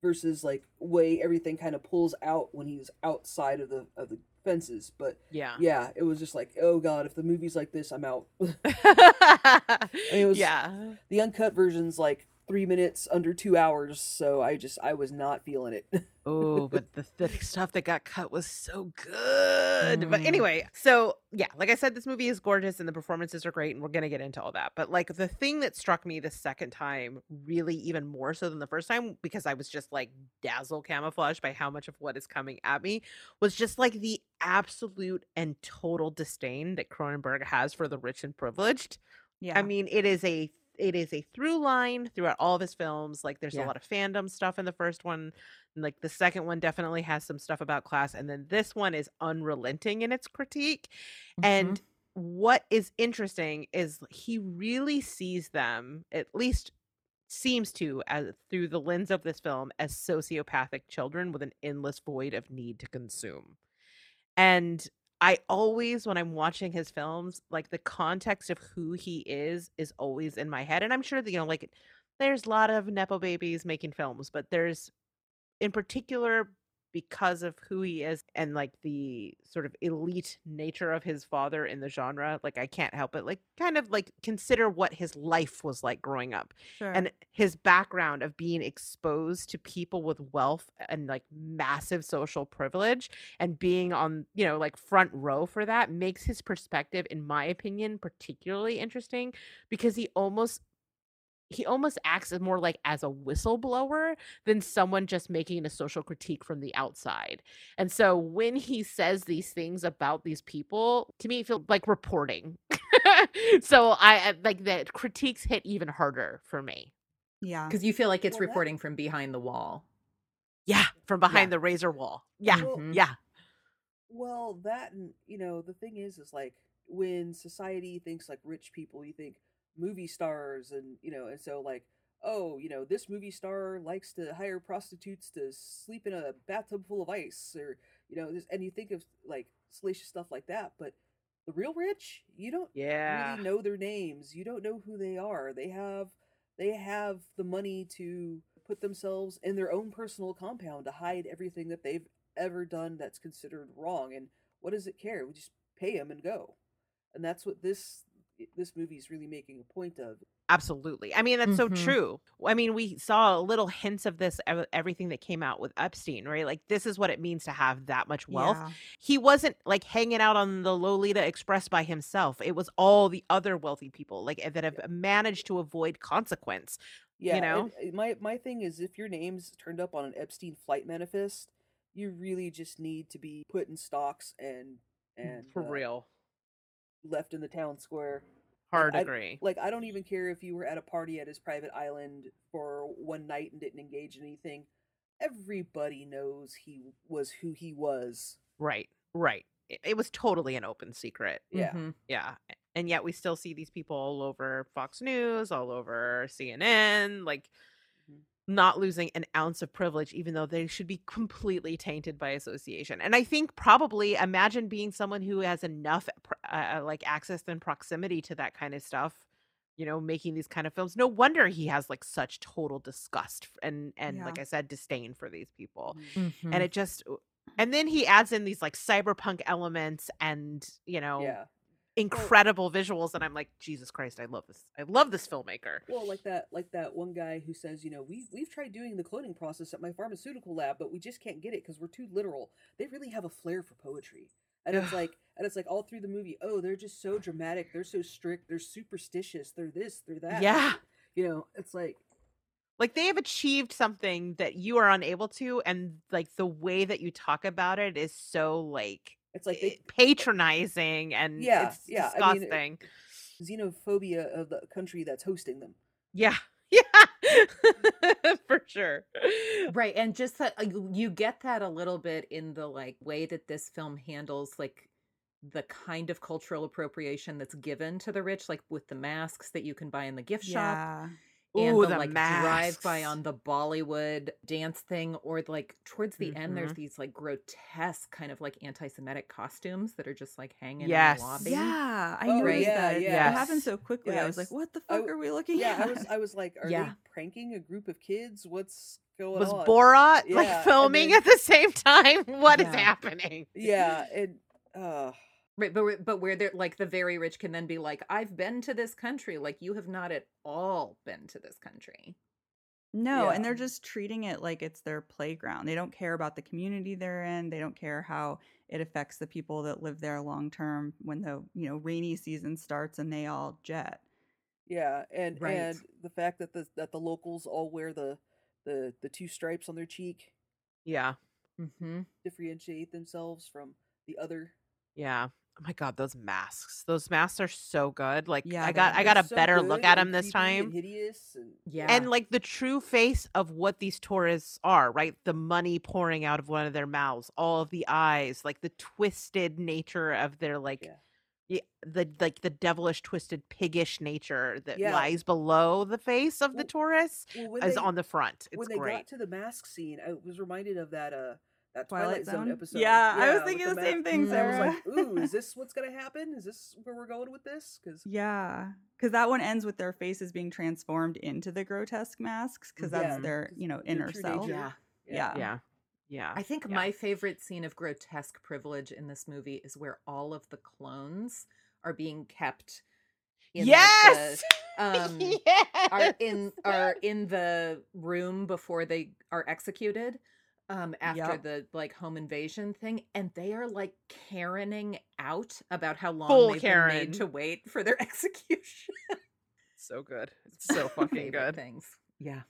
versus like way everything kind of pulls out when he's outside of the of the fences. But Yeah. yeah, it was just like, oh god, if the movie's like this, I'm out. (laughs) it was- yeah. the uncut version's like three minutes under two hours, so I just I was not feeling it. (laughs) Oh, but the, the stuff that got cut was so good. But Mm. anyway, so yeah, like I said, this movie is gorgeous and the performances are great, and we're gonna get into all that. But like the thing that struck me the second time, really even more so than the first time, because I was just like dazzle camouflaged by how much of what is coming at me, was just like the absolute and total disdain that Cronenberg has for the rich and privileged. Yeah. I mean, it is a it is a through line throughout all of his films. Like there's Yeah. a lot of fandom stuff in the first one. Like the second one definitely has some stuff about class. And then this one is unrelenting in its critique. Mm-hmm. And what is interesting is he really sees them, at least seems to, as through the lens of this film, as sociopathic children with an endless void of need to consume. And I always, when I'm watching his films, like the context of who he is is always in my head. And I'm sure that, you know, like there's a lot of Nepo babies making films, but there's in particular because of who he is and like the sort of elite nature of his father in the genre like i can't help it like kind of like consider what his life was like growing up sure. and his background of being exposed to people with wealth and like massive social privilege and being on you know like front row for that makes his perspective in my opinion particularly interesting because he almost he almost acts more like as a whistleblower than someone just making a social critique from the outside. And so when he says these things about these people, to me it feels like reporting. (laughs) so I I- like the critiques hit even harder for me. yeah. Because you feel like it's Well, that- reporting from behind the wall. Yeah, from behind Yeah. the razor wall. Yeah. Well, Mhm. Yeah. Well, that and you know the thing is, is like when society thinks like rich people, you think movie stars and you know, and so like oh, you know, this movie star likes to hire prostitutes to sleep in a bathtub full of ice or you know, this, and you think of like salacious stuff like that, but the real rich, you don't Yeah. really know their names. You don't know who they are. They have they have the money to put themselves in their own personal compound to hide everything that they've ever done that's considered wrong. And what does it care? We just pay them and go. And that's what this this movie is really making a point of. Absolutely. I mean, that's so Mhm. true. I mean, we saw little hints of this ev- everything that came out with Epstein, right? Like this is what it means to have that much wealth. Yeah. He wasn't like hanging out on the Lolita Express by himself. It was all the other wealthy people like that have managed to avoid consequence. Yeah, and, know? uh, my my thing is if your name's turned up on an Epstein flight manifest, you really just need to be put in stocks and and For uh, real. Left in the town square. Hard I- agree. Like I don't even care if you were at a party at his private island for one night and didn't engage in anything. Everybody knows he was who he was. Right. Right. It, it was totally an open secret. Yeah. Mhm. Yeah. And yet we still see these people all over Fox News, all over CNN, like. Not losing an ounce of privilege, even though they should be completely tainted by association. And I think probably imagine being someone who has enough uh, like access and proximity to that kind of stuff, you know, making these kind of films. No wonder he has like such total disgust and and like I said, disdain for these people Mhm. Mhm. and it just and then he adds in these like cyberpunk elements and you know Yeah. Incredible visuals and i'm like jesus christ i love this i love this filmmaker Well, like that, like that one guy who says, you know, we we've tried doing the cloning process at my pharmaceutical lab, but we just can't get it because we're too literal. They really have a flair for poetry, and it's like, and it's like all through the movie. Oh, they're just so dramatic. They're so strict. They're superstitious. They're this. They're that. yeah You know, it's like, like they have achieved something that you are unable to and like the way that you talk about it is so like it's like eh, they patronizing and Yeah, it's yeah, I mean, it- disgusting xenophobia of the country that's hosting them. yeah (laughs) yeah (laughs) for sure right and just that uh, you- you get that a little bit in the like way that this film handles like the kind of cultural appropriation that's given to the rich like with the masks that you can buy in the gift shop Yeah. And Ooh, the, the like drive by on the Bollywood dance thing, or like towards the end, there's Mhm. these like grotesque kind of like anti-Semitic costumes that are just like hanging Yes. in the lobby. Yeah, I Oh, noticed yeah, that. yeah. It happened so quickly. I was like, "What the fuck w- are we looking Yeah, at?" I was, I was like, are Yeah. they pranking a group of kids? What's going was on? Was Borat Yeah, like filming then- at the same time (laughs) What is Yeah. happening yeah, and uh, Right, but where- but where they're like the very rich can then be like, I've been to this country, like you have not at all been to this country. No, and they're just treating it like it's their playground. They don't care about the community they're in. They don't care how it affects the people that live there long term when the, you know, rainy season starts and they all jet. yeah, and Right. and the fact that the that the locals all wear the the the two stripes on their cheek yeah Mm-hmm. differentiate themselves from the other. Yeah. Oh my god, those masks. Those masks are so good. Like Yeah, I got I got a so better look at them this creepy and time. hideous, and Yeah. And like the true face of what these tourists are, right? The money pouring out of one of their mouths, all of the eyes, like the twisted nature of their like Yeah. yeah, the like the devilish twisted piggish nature that Yeah. lies below the face of the Well- tourists well, is they, on the front. It's when they great. got to the mask scene, I was reminded of that uh that Twilight Twilight, Zone? Zone? episode. Yeah, I was thinking the ma- same thing, and I was like, "Ooh, is this (laughs) what's gonna happen? Is this where we're going with this?" Because Yeah, because that one ends with their faces being transformed into the grotesque masks because that's Mhm. their, you know, inner self. nature. yeah. Yeah. yeah. Yeah. I think Yeah. my favorite scene of grotesque privilege in this movie is where all of the clones are being kept in like, yes. the, (laughs) um, yes. are in are in the room before they are executed um after Yep. the like home invasion thing and they are like karening out about how long Full they've been made to wait for their (laughs) execution so good. (laughs) It's so fucking good. things yeah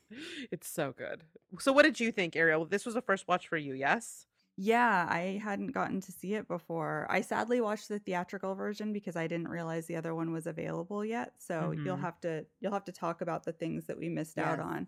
It's so good. So what did you think, Ariel? This was a first watch for you, yes? Yeah, I hadn't gotten to see it before. I sadly watched the theatrical version because I didn't realize the other one was available yet. So you'll Mhm. have to you'll have to talk about the things that we missed out on.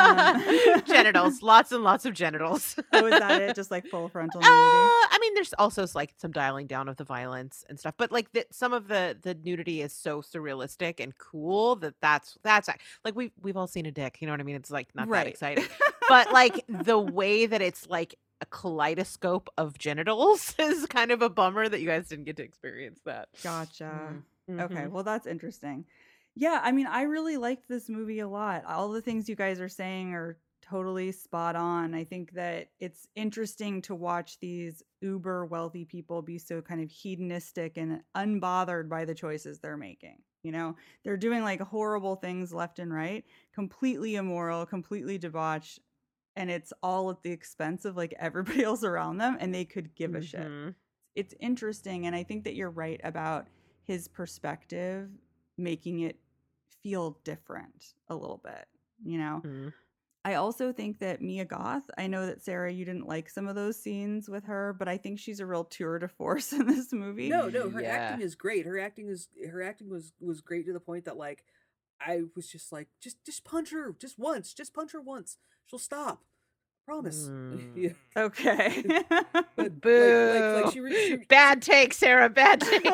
Um, (laughs) genitals, (laughs) lots and lots of genitals. Oh, is that it? (laughs) Just like full frontal Uh. I mean, there's also like some dialing down of the violence and stuff, but like the, some of the the nudity is so surrealistic and cool that that's that's like we've we've all seen a dick, you know what I mean? It's like not that exciting, but like the way that it's like a kaleidoscope of genitals (laughs) is kind of a bummer that you guys didn't get to experience that. Gotcha. Okay, Mhm. well that's interesting. Yeah, I mean, I really liked this movie a lot. All the things you guys are saying are totally spot on. I think that it's interesting to watch these uber wealthy people be so kind of hedonistic and unbothered by the choices they're making. You know, they're doing like horrible things left and right, completely immoral, completely debauched, and it's all at the expense of like everybody (laughs) else around them, and they could give a shit Mhm. it's interesting and i think that you're right about his perspective making it feel different a little bit you know Mhm. i also think that mia goth i know that sarah you didn't like some of those scenes with her but i think she's a real tour de force (laughs) in this movie No, no, her Yeah. acting is great. Her acting is her acting was was great to the point that like I was just like just just punch her just once, just punch her once. She'll stop. Promise. (laughs) Mm. yeah. okay (laughs) But like, Boo! like, like she, (laughs) re- she bad take, Sarah. Bad take.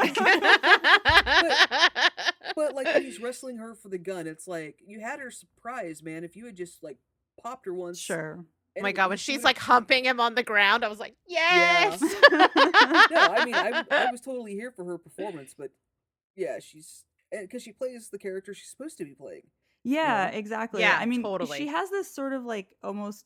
but like when he's wrestling her for the gun, it's like you had her surprised, man. If you had just like popped her once, sure Oh my god, when she's like humping him on the ground, I was like, Yeah. yes. no, I mean I, I was totally here for her performance, but yeah, she's because she plays the character she's supposed to be playing. yeah know? exactly Yeah, i mean totally. she has this sort of like almost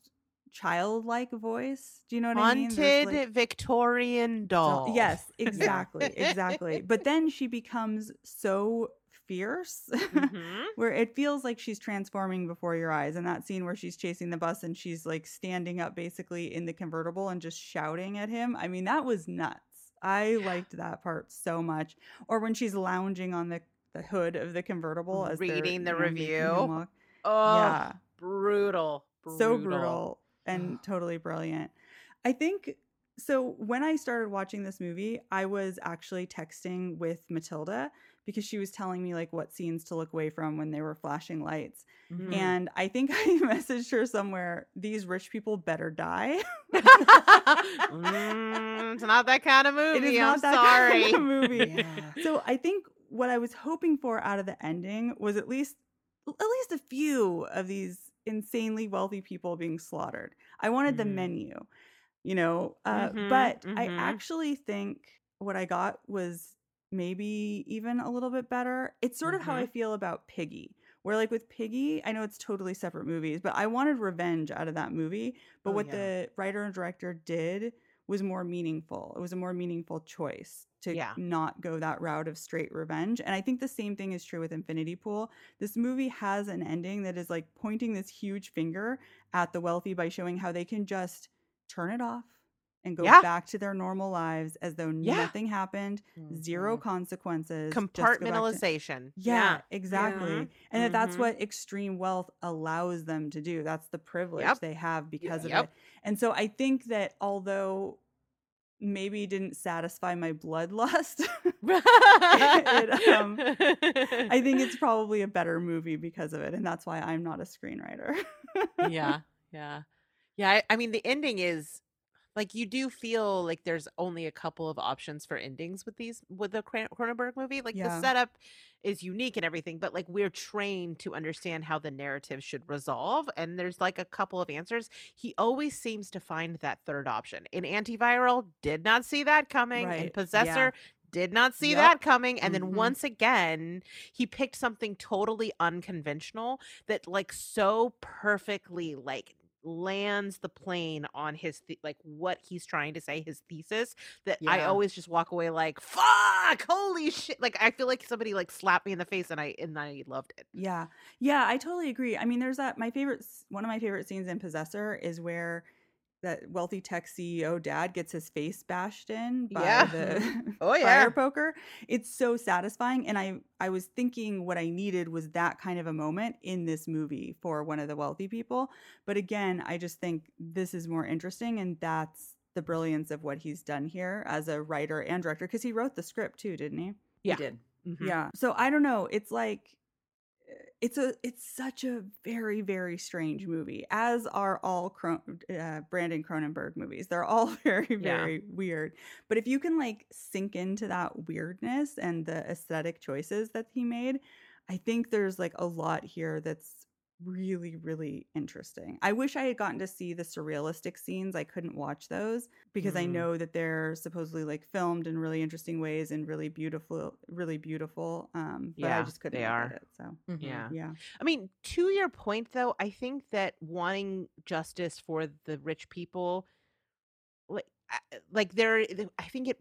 childlike voice do you know what i mean There's, Haunted like- Victorian So- doll. yes, exactly, exactly. But (laughs) then she becomes so fierce Mhm. (laughs) where it feels like she's transforming before your eyes. And that scene where she's chasing the bus and she's like standing up basically in the convertible and just shouting at him. I mean, that was nuts. I liked that part so much. Or when she's lounging on the, the hood of the convertible as Reading the you know, making him review. Oh, yeah brutal, so brutal and totally brilliant. I think so. When I started watching this movie, I was actually texting with Matilda because she was telling me like what scenes to look away from when they were flashing lights. Mhm. And I think (laughs) I messaged her somewhere, these rich people better die. Mm, it's not that kind of movie. (laughs) it is I'm that sorry. kind of (laughs) movie. Yeah. So I think what I was hoping for out of the ending was at least at least a few of these insanely wealthy people being slaughtered. I wanted the Mhm. menu, you know, uh, Mhm, but I mhm. actually think what I got was maybe even a little bit better. It's sort of how. I feel about Piggy. Where like with Piggy, I know it's totally separate movies, but I wanted revenge out of that movie. But Oh, what yeah. the writer and director did was more meaningful. It was a more meaningful choice to Yeah. not go that route of straight revenge. And I think the same thing is true with Infinity Pool. This movie has an ending that is like pointing this huge finger at the wealthy by showing how they can just turn it off and go Yeah. back to their normal lives as though Yeah. nothing happened, zero Mhm. consequences. back to- Compartmentalization. yeah, exactly. And that that's Mhm. what extreme wealth allows them to do. That's the privilege Yep. they have because of Yep. it. And so I think that although maybe didn't satisfy my bloodlust, (laughs) It, um, I think it's (laughs) probably a better movie because of it. And that's why I'm not a screenwriter. yeah, yeah, yeah. I, I mean, the ending is like you do feel like there's only a couple of options for endings with these with the Cron- Cronenberg movie. Like Yeah. the setup is unique and everything, but like we're trained to understand how the narrative should resolve, and there's like a couple of answers. He always seems to find that third option. In Antiviral, did not see that coming. In Right, yeah. Possessor. Did not see Yup. that coming. And then Mhm. once again, he picked something totally unconventional that like so perfectly like lands the plane on his th- like what he's trying to say his thesis that i always just walk away like fuck holy shit like i feel like somebody like slapped me in the face and i and i loved it Yeah. Yeah, I totally agree. I mean, there's that my favorite one of my favorite scenes in Possessor is where that wealthy tech CEO dad gets his face bashed in by Yeah. the (laughs) Oh, yeah. fire poker. It's so satisfying and I I was thinking what I needed was that kind of a moment in this movie for one of the wealthy people. But again, I just think this is more interesting and that's the brilliance of what he's done here as a writer and director because he wrote the script too, didn't he? Yeah. He did. Mhm. Yeah. So I don't know. It's like it's a it's such a very very strange movie. As are all Cron- uh, Brandon Cronenberg movies. They're all (laughs) very Yeah. very weird. But if you can like sink into that weirdness and the aesthetic choices that he made, I think there's like a lot here that's really really interesting. I wish I had gotten to see the surrealistic scenes. I couldn't watch those because I Mm. know that they're supposedly like filmed in really interesting ways and really beautiful really beautiful um but I just couldn't they are. it. So, Mhm. Yeah. yeah. I mean, to your point though, I think that wanting justice for the rich people like like there I think it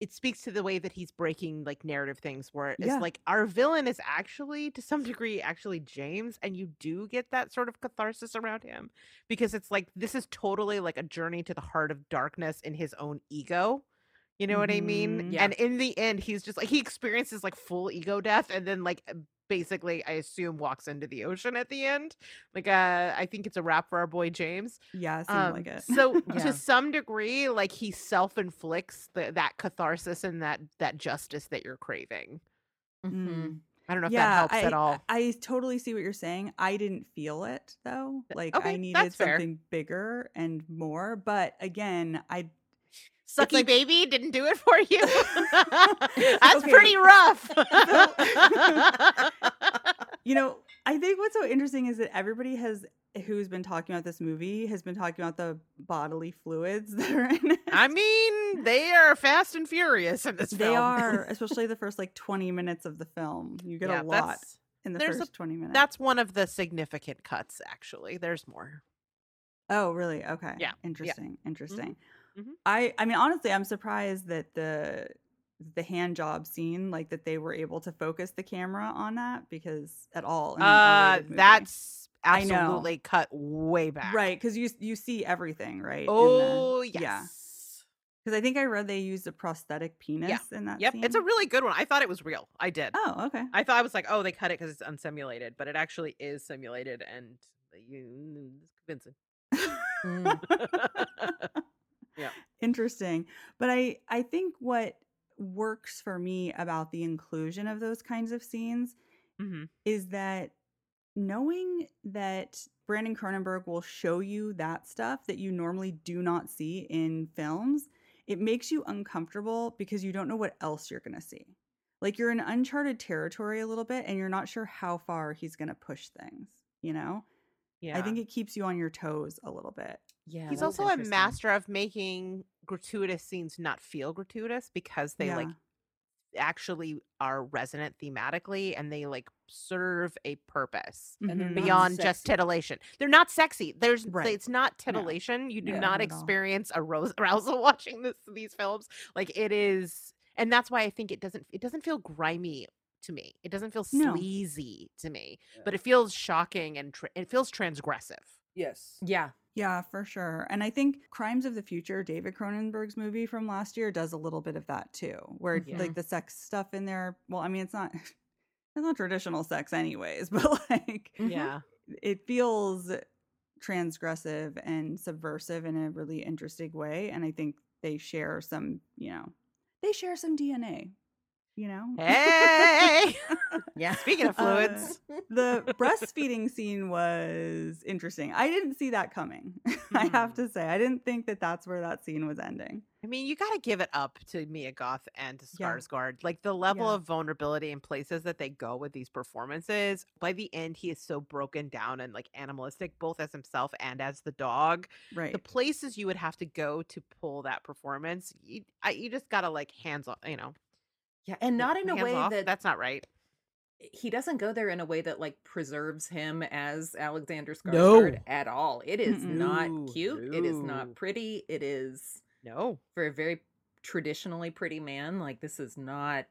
it speaks to the way that he's breaking like narrative things where it's Yeah. like our villain is actually to some degree actually James and you do get that sort of catharsis around him because it's like this is totally like a journey to the heart of darkness in his own ego. You know what I mean? Yeah. And in the end he's just like he experiences like full ego death and then like uh, basically I assume walks into the ocean at the end. Like uh I think it's a wrap for our boy James. Yeah, it seemed Um, like it. so (laughs) Yeah. to some degree, like he self-inflicts the, that catharsis and that that justice that you're craving. Mhm. Mm. I don't know if yeah, that helps I, at all. I totally see what you're saying. I didn't feel it though. Like okay, I needed that's fair. something bigger and more. But again, I Sucky like- baby didn't do it for you. (laughs) That's pretty rough. (laughs) you know, I think what's so interesting is that everybody has who's been talking about this movie has been talking about the bodily fluids (laughs) that are in it. I mean, they are fast and furious in this they film. are, especially the first like 20 minutes of the film. You get Yeah, a lot in the there's a- first 20 minutes. That's one of the significant cuts, actually. There's more. Oh, really? Okay. Yeah, yeah. Interesting. Mm-hmm. Interesting. Mhm. I I mean honestly, I'm surprised that the the hand job scene like that they were able to focus the camera on that because at all Uh, that's I know. absolutely cut way back. right cuz you you see everything, right? in the- Oh, yeah. Cuz I think I read they used a prosthetic penis yeah. in that Yep. It's a really good one. I thought it was real. I did. Oh, okay. I thought I was like, oh, they cut it because it's unsimulated, but it actually is simulated, and you it's convincing. (laughs) Mm. (laughs) Interesting. But I I think what works for me about the inclusion of those kinds of scenes hmm is that knowing that Brandon Cronenberg will show you that stuff that you normally do not see in films, it makes you uncomfortable because you don't know what else you're going to see. Like you're in uncharted territory a little bit and you're not sure how far he's going to push things, you know? Yeah. I think it keeps you on your toes a little bit. Yeah. he's also a master of making gratuitous scenes not feel gratuitous because they like actually are resonant thematically and they like serve a purpose Mhm. beyond just titillation. They're not sexy. There's Right. it's not No. titillation. You do No, not experience a rose (laughs) arousal watching this these films. Like it is and that's why I think it doesn't it doesn't feel grimy to me. It doesn't feel No. sleazy to me, Yeah. but it feels shocking and tra- it feels transgressive. Yes. Yeah. Yeah, for sure. And I think Crimes of the Future, David Cronenberg's movie from last year, does a little bit of that too, where Yeah. like the sex stuff in there. Well, I mean, it's not (laughs) it's not traditional sex, anyways, (laughs) but like. Yeah. it feels transgressive and subversive in a really interesting way. And I think they share some, you know, they share some DNA. You know, Hey. (laughs) Yeah. Speaking of Uh, fluids, (laughs) the breastfeeding scene was interesting. I didn't see that coming. (laughs) I have Hmm. to say, I didn't think that that's where that scene was ending. I mean, you got to give it up to Mia Goth and to Yeah. Like the level Yeah. of vulnerability and places that they go with these performances. By the end, he is so broken down and like animalistic, both as himself and as the dog. Right. The places you would have to go to pull that performance, you, I, you just got to like hands on, you know, Yeah. And not in a way off. that that's not right. he doesn't go there in a way that like preserves him as Alexander No. At all. It is Mm-mm. not No, cute. It is not pretty. It is No. for a very traditionally pretty man. Like this is not.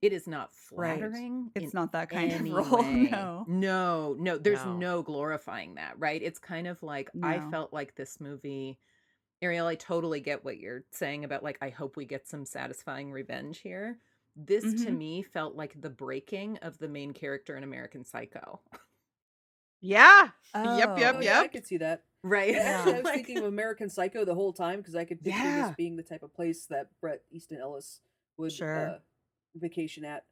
It is not Right. flattering. It's not that kind of (laughs) role. way. No. no, no. There's No. no. glorifying that, right? It's kind of like I felt like this movie. Ariel, I totally get what you're saying about like I hope we get some satisfying revenge here. This to Mhm. me felt like the breaking of the main character in American Psycho. Yeah. Yep, Oh. yep, Oh, yeah, I could see that. right. (laughs) And actually, I was Like- thinking of American Psycho the whole time because I could picture Yeah. this being the type of place that Bret Easton Ellis would Sure. uh, vacation at.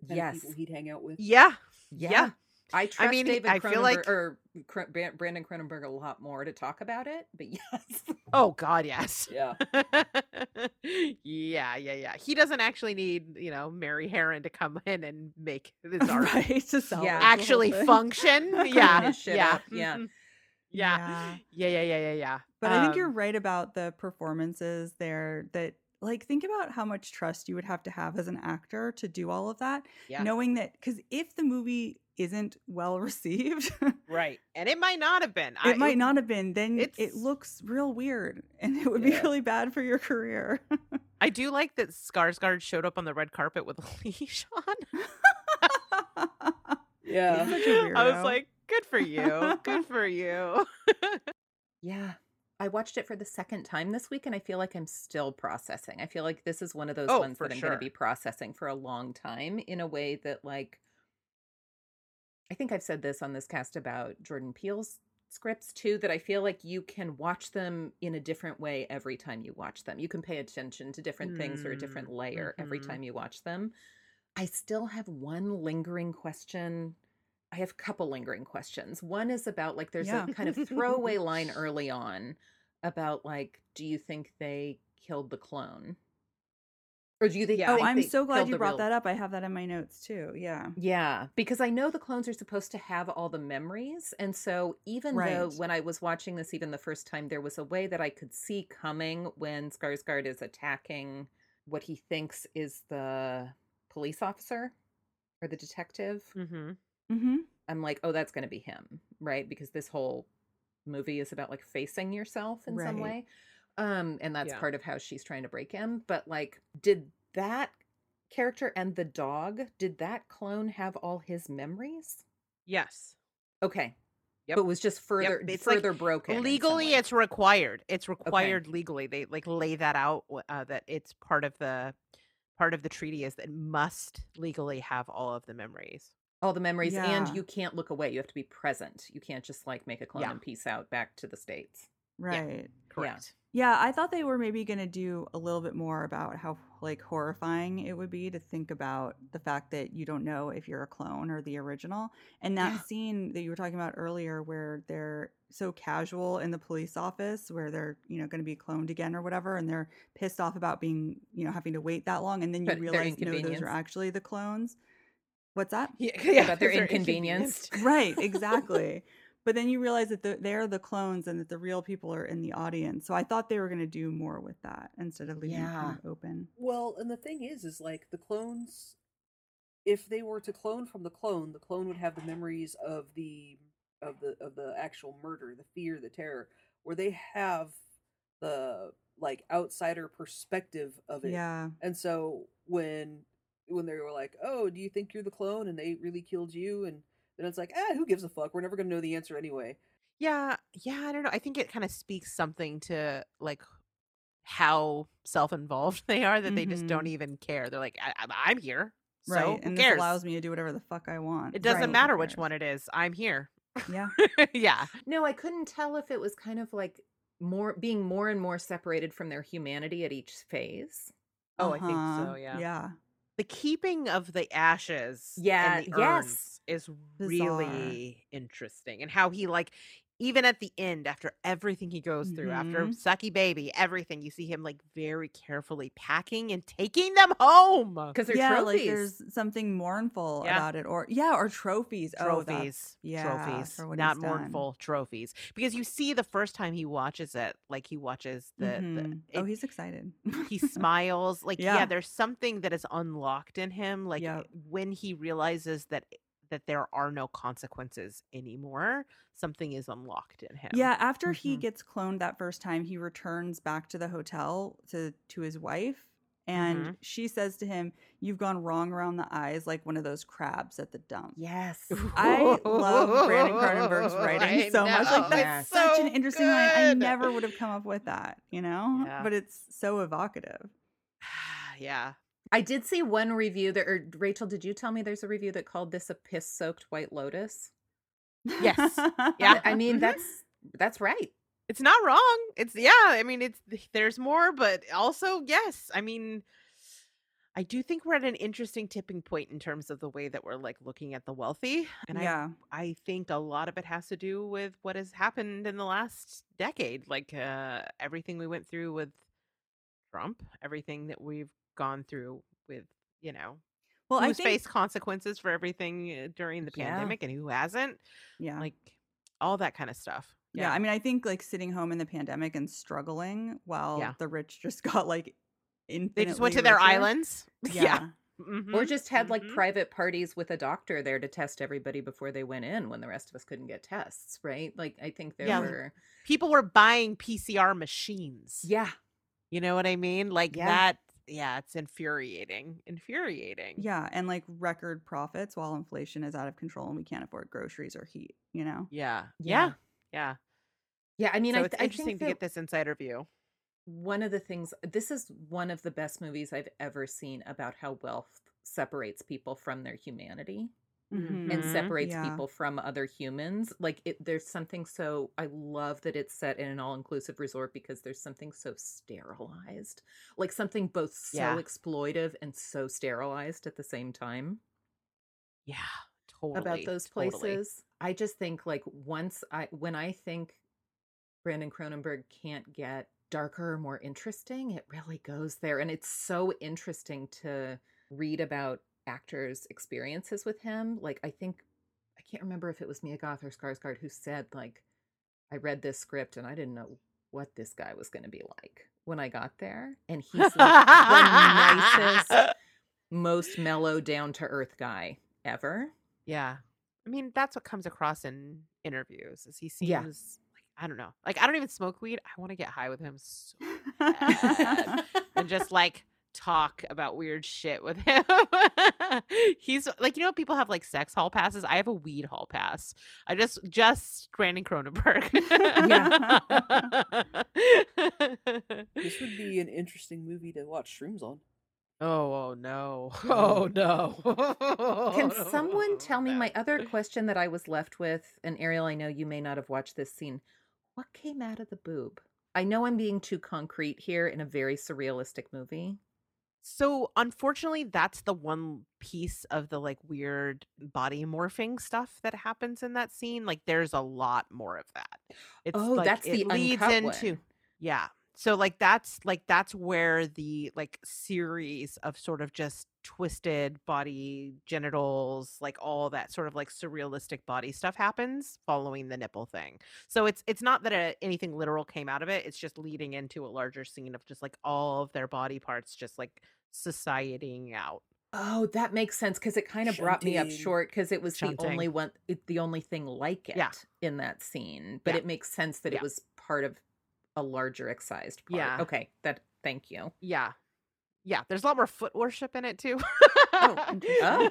The kind Yes. of people he'd hang out with. Yeah. Yeah. Yeah. I trust mean, David I feel like- Cronenberg- or Cr- Brandon Cronenberg a lot more to talk about it, but (laughs) yes. Oh God, yes. Yeah. (laughs) (laughs) yeah, yeah, yeah. He doesn't actually need, you know, Mary Harron to come in and make his (laughs) art right to sell Yeah. actually function. (laughs) Yeah. shit Yeah. up, yeah. Yeah. (gasps) Yeah, yeah, yeah, yeah, yeah. But I think you're Um, right about the performances there that like think about how much trust you would have to have as an actor to do all of that Yeah. knowing that cuz if the movie isn't well (laughs) received Right. And it might not have been. I- it might not have been then it looks real weird and it would be really bad for your career (laughs) I do like that Skarsgård showed up on the red carpet with a (laughs) leash on. Yeah. He's such a I was like, good for you. Good for you. Yeah. I watched it for the second time this week and I feel like I'm still processing. I feel like this is one of those Oh, ones that I'm going to be processing for a long time in a way that like I think I've said this on this cast about Jordan Peele's scripts too that I feel like you can watch them in a different way every time you watch them. You can pay attention to different things or a different Mm, layer every mhm. time you watch them. I still have one lingering question. I have a couple lingering questions. One is about like there's Yeah. a kind of (laughs) throwaway line early on about like, do you think they killed the clone? Or do you think? Yeah. oh think i'm so glad you brought real- that up i have that in my notes too yeah Yeah, because I know the clones are supposed to have all the memories. And so even though when I was watching this even the first time, there was a way that I could see coming when Skarsgård is attacking what he thinks is the police officer or the detective. mm-hmm. mm-hmm I'm like, oh, that's going to be him, right? Because this whole movie is about like facing yourself in some way. Um, and that's Yeah. part of how she's trying to break him. But like, did that character and the dog, did that clone have all his memories? Yes. Okay. Yep. But it was just further like further broken. legally it's required it's required legally they like lay that out uh, that it's part of the part of the treaty is that it must legally have all of the memories all the memories Yeah. and you can't look away. You have to be present. You can't just like make a clone Yeah. and peace out back to the states. right correct Yeah, I thought they were maybe going to do a little bit more about how like horrifying it would be to think about the fact that you don't know if you're a clone or the original. And that Yeah. scene that you were talking about earlier where they're so casual in the police office where they're, you know, going to be cloned again or whatever and they're pissed off about being, you know, having to wait that long and then you But realize no those are actually the clones. What's that? yeah, About their 'cause they're inconvenience. inconvenienced. right (laughs) exactly but then you realize that the, they're the clones and that the real people are in the audience so i thought they were going to do more with that instead of leaving it kind of open Well, and the thing is, is like the clones. If they were to clone from the clone, the clone would have the memories of the of the of the actual murder, the fear, the terror, where they have the like outsider perspective of it. yeah And so when when they were like, "Oh, do you think you're the clone?" and they really killed you, and then it's like, "Ah, who gives a fuck? We're never gonna know the answer anyway." yeah yeah i don't know i think it kind of speaks something to like how self-involved (laughs) they are that they just don't even care they're like I, I'm- i'm here so right who and cares this allows me to do whatever the fuck i want it doesn't Right, matter which one it is i'm here yeah (laughs) yeah No, I couldn't tell if it was kind of like more being more and more separated from their humanity at each phase. oh i think so Uh-huh. yeah yeah the keeping of the ashes Yeah, and the yes. is Bizarre. really interesting and how he like even at the end after everything he goes through after Mhm. sucky baby everything you see him like very carefully packing and taking them home Because they're yeah trophies. like there's something mournful Yeah. about it or yeah or trophies oh, trophies yeah, trophies not he's done. mournful trophies because you see the first time he watches it like he watches the, the Mhm. oh it- he's excited he (laughs) smiles like yeah. Yeah. there's something that is unlocked in him like Yep. when he realizes that that there are no consequences anymore something is unlocked in him Yeah, after he Mhm. gets cloned that first time, he returns back to the hotel to to his wife, and Mhm. she says to him, "You've gone wrong around the eyes, like one of those crabs at the dump." yes. I love Brandon (laughs) Cronenberg's writing I so much. Like that's such an so interesting line. I never would have come up with that, you know. Yeah. But it's so evocative. (sighs) yeah I did see one review that, or Rachel, did you tell me there's a review that called this a piss soaked White Lotus? Yes. (laughs) Yeah. I mean, Mhm. that's that's right. It's not wrong. It's yeah, I mean it's there's more, but also yes. I mean I do think we're at an interesting tipping point in terms of the way that we're like looking at the wealthy. And yeah. I I think a lot of it has to do with what has happened in the last decade. Like uh everything we went through with Trump, everything that we've gone through with, you know, Well, I who's think faced consequences for everything uh, during the Yeah. pandemic and who hasn't. yeah. Like all that kind of stuff. Yeah, I mean, I think like sitting home in the pandemic and struggling while Yeah. the rich just (laughs) got like infinitely They just went to their richer. islands. (laughs) Yeah. Or Mhm, just had like mhm. private parties with a doctor there to test everybody before they went in when the rest of us couldn't get tests, right? Like I think there Yeah. were people were buying PCR machines. Yeah. You know what I mean? Like Yeah. that. Yeah, it's infuriating. Infuriating. Yeah, and like record profits while inflation is out of control and we can't afford groceries or heat, you know? Yeah. Yeah. Yeah. Yeah. I mean so I, it's I interesting to get this insider view. one of the things this is one of the best movies I've ever seen about how wealth separates people from their humanity and Mhm. separates Yeah. people from other humans. Like it there's something so I love that it's set in an all-inclusive resort because there's something so sterilized. Like something both so Yeah. exploitive and so sterilized at the same time. Yeah. Totally. about those totally. places. I just think like once I when I think Brandon Cronenberg can't get darker or more interesting, it really goes there. And it's so interesting to read about actors' experiences with him. Like I think I can't remember if it was Mia Goth or Skarsgård who said like I read this script and I didn't know what this guy was going to be like when I got there. And he's like the nicest, (laughs) most mellow, down to earth guy ever. Yeah. I mean, that's what comes across in interviews. Is he seems Yeah. like I don't know. Like I don't even smoke weed. I want to get high with him so (laughs) bad. and just like talk about weird shit with him. (laughs) He's like, you know, people have like sex hall passes. I have a weed hall pass. I just just Brandon Cronenberg. (laughs) This would be an interesting movie to watch shrooms on. Oh, oh no. (laughs) Oh no. Can someone tell me my other question that I was left with? And Ariel, I know you may not have watched this scene. What came out of the boob? I know I'm being too concrete here in a very surrealistic movie. So unfortunately, that's the one piece of the like weird body morphing stuff that happens in that scene. Like there's a lot more of that. It's Oh, like, that's the leads into one. yeah. So like that's like that's where the like series of sort of just twisted body genitals like all that sort of like surrealistic body stuff happens following the nipple thing. So it's it's not that a, anything literal came out of it. It's just leading into a larger scene of just like all of their body parts just like societying out. Oh, that makes sense because it kind of brought me up short because it was the only one, it, the only thing like it Yeah. in that scene. But Yeah. it makes sense that Yeah. it was part of a larger excised part. Yeah. Okay. That. Thank you. Yeah. Yeah, there's a lot more foot worship in it too. Oh, (laughs) interesting. Oh.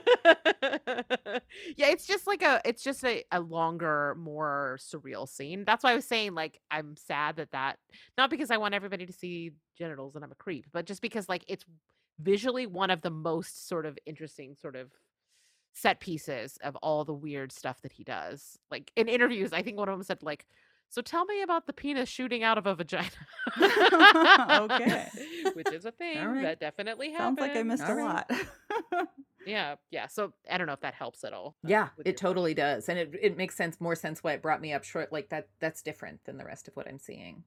yeah, it's just like a it's just a, a longer, more surreal scene. That's why I was saying like I'm sad that that not because I want everybody to see genitals and I'm a creep, but just because like it's visually one of the most sort of interesting sort of set pieces of all the weird stuff that he does. Like in interviews, I think one of them said like so tell me about the penis shooting out of a vagina. (laughs) Okay. (laughs) Which is a thing right. that definitely Sounds happens. like I missed All a right. lot. (laughs) Yeah, yeah. So I don't know if that helps at all. Yeah, it your- totally does. And it, it makes sense, more sense why it brought me up short. Like that, that's different than the rest of what I'm seeing.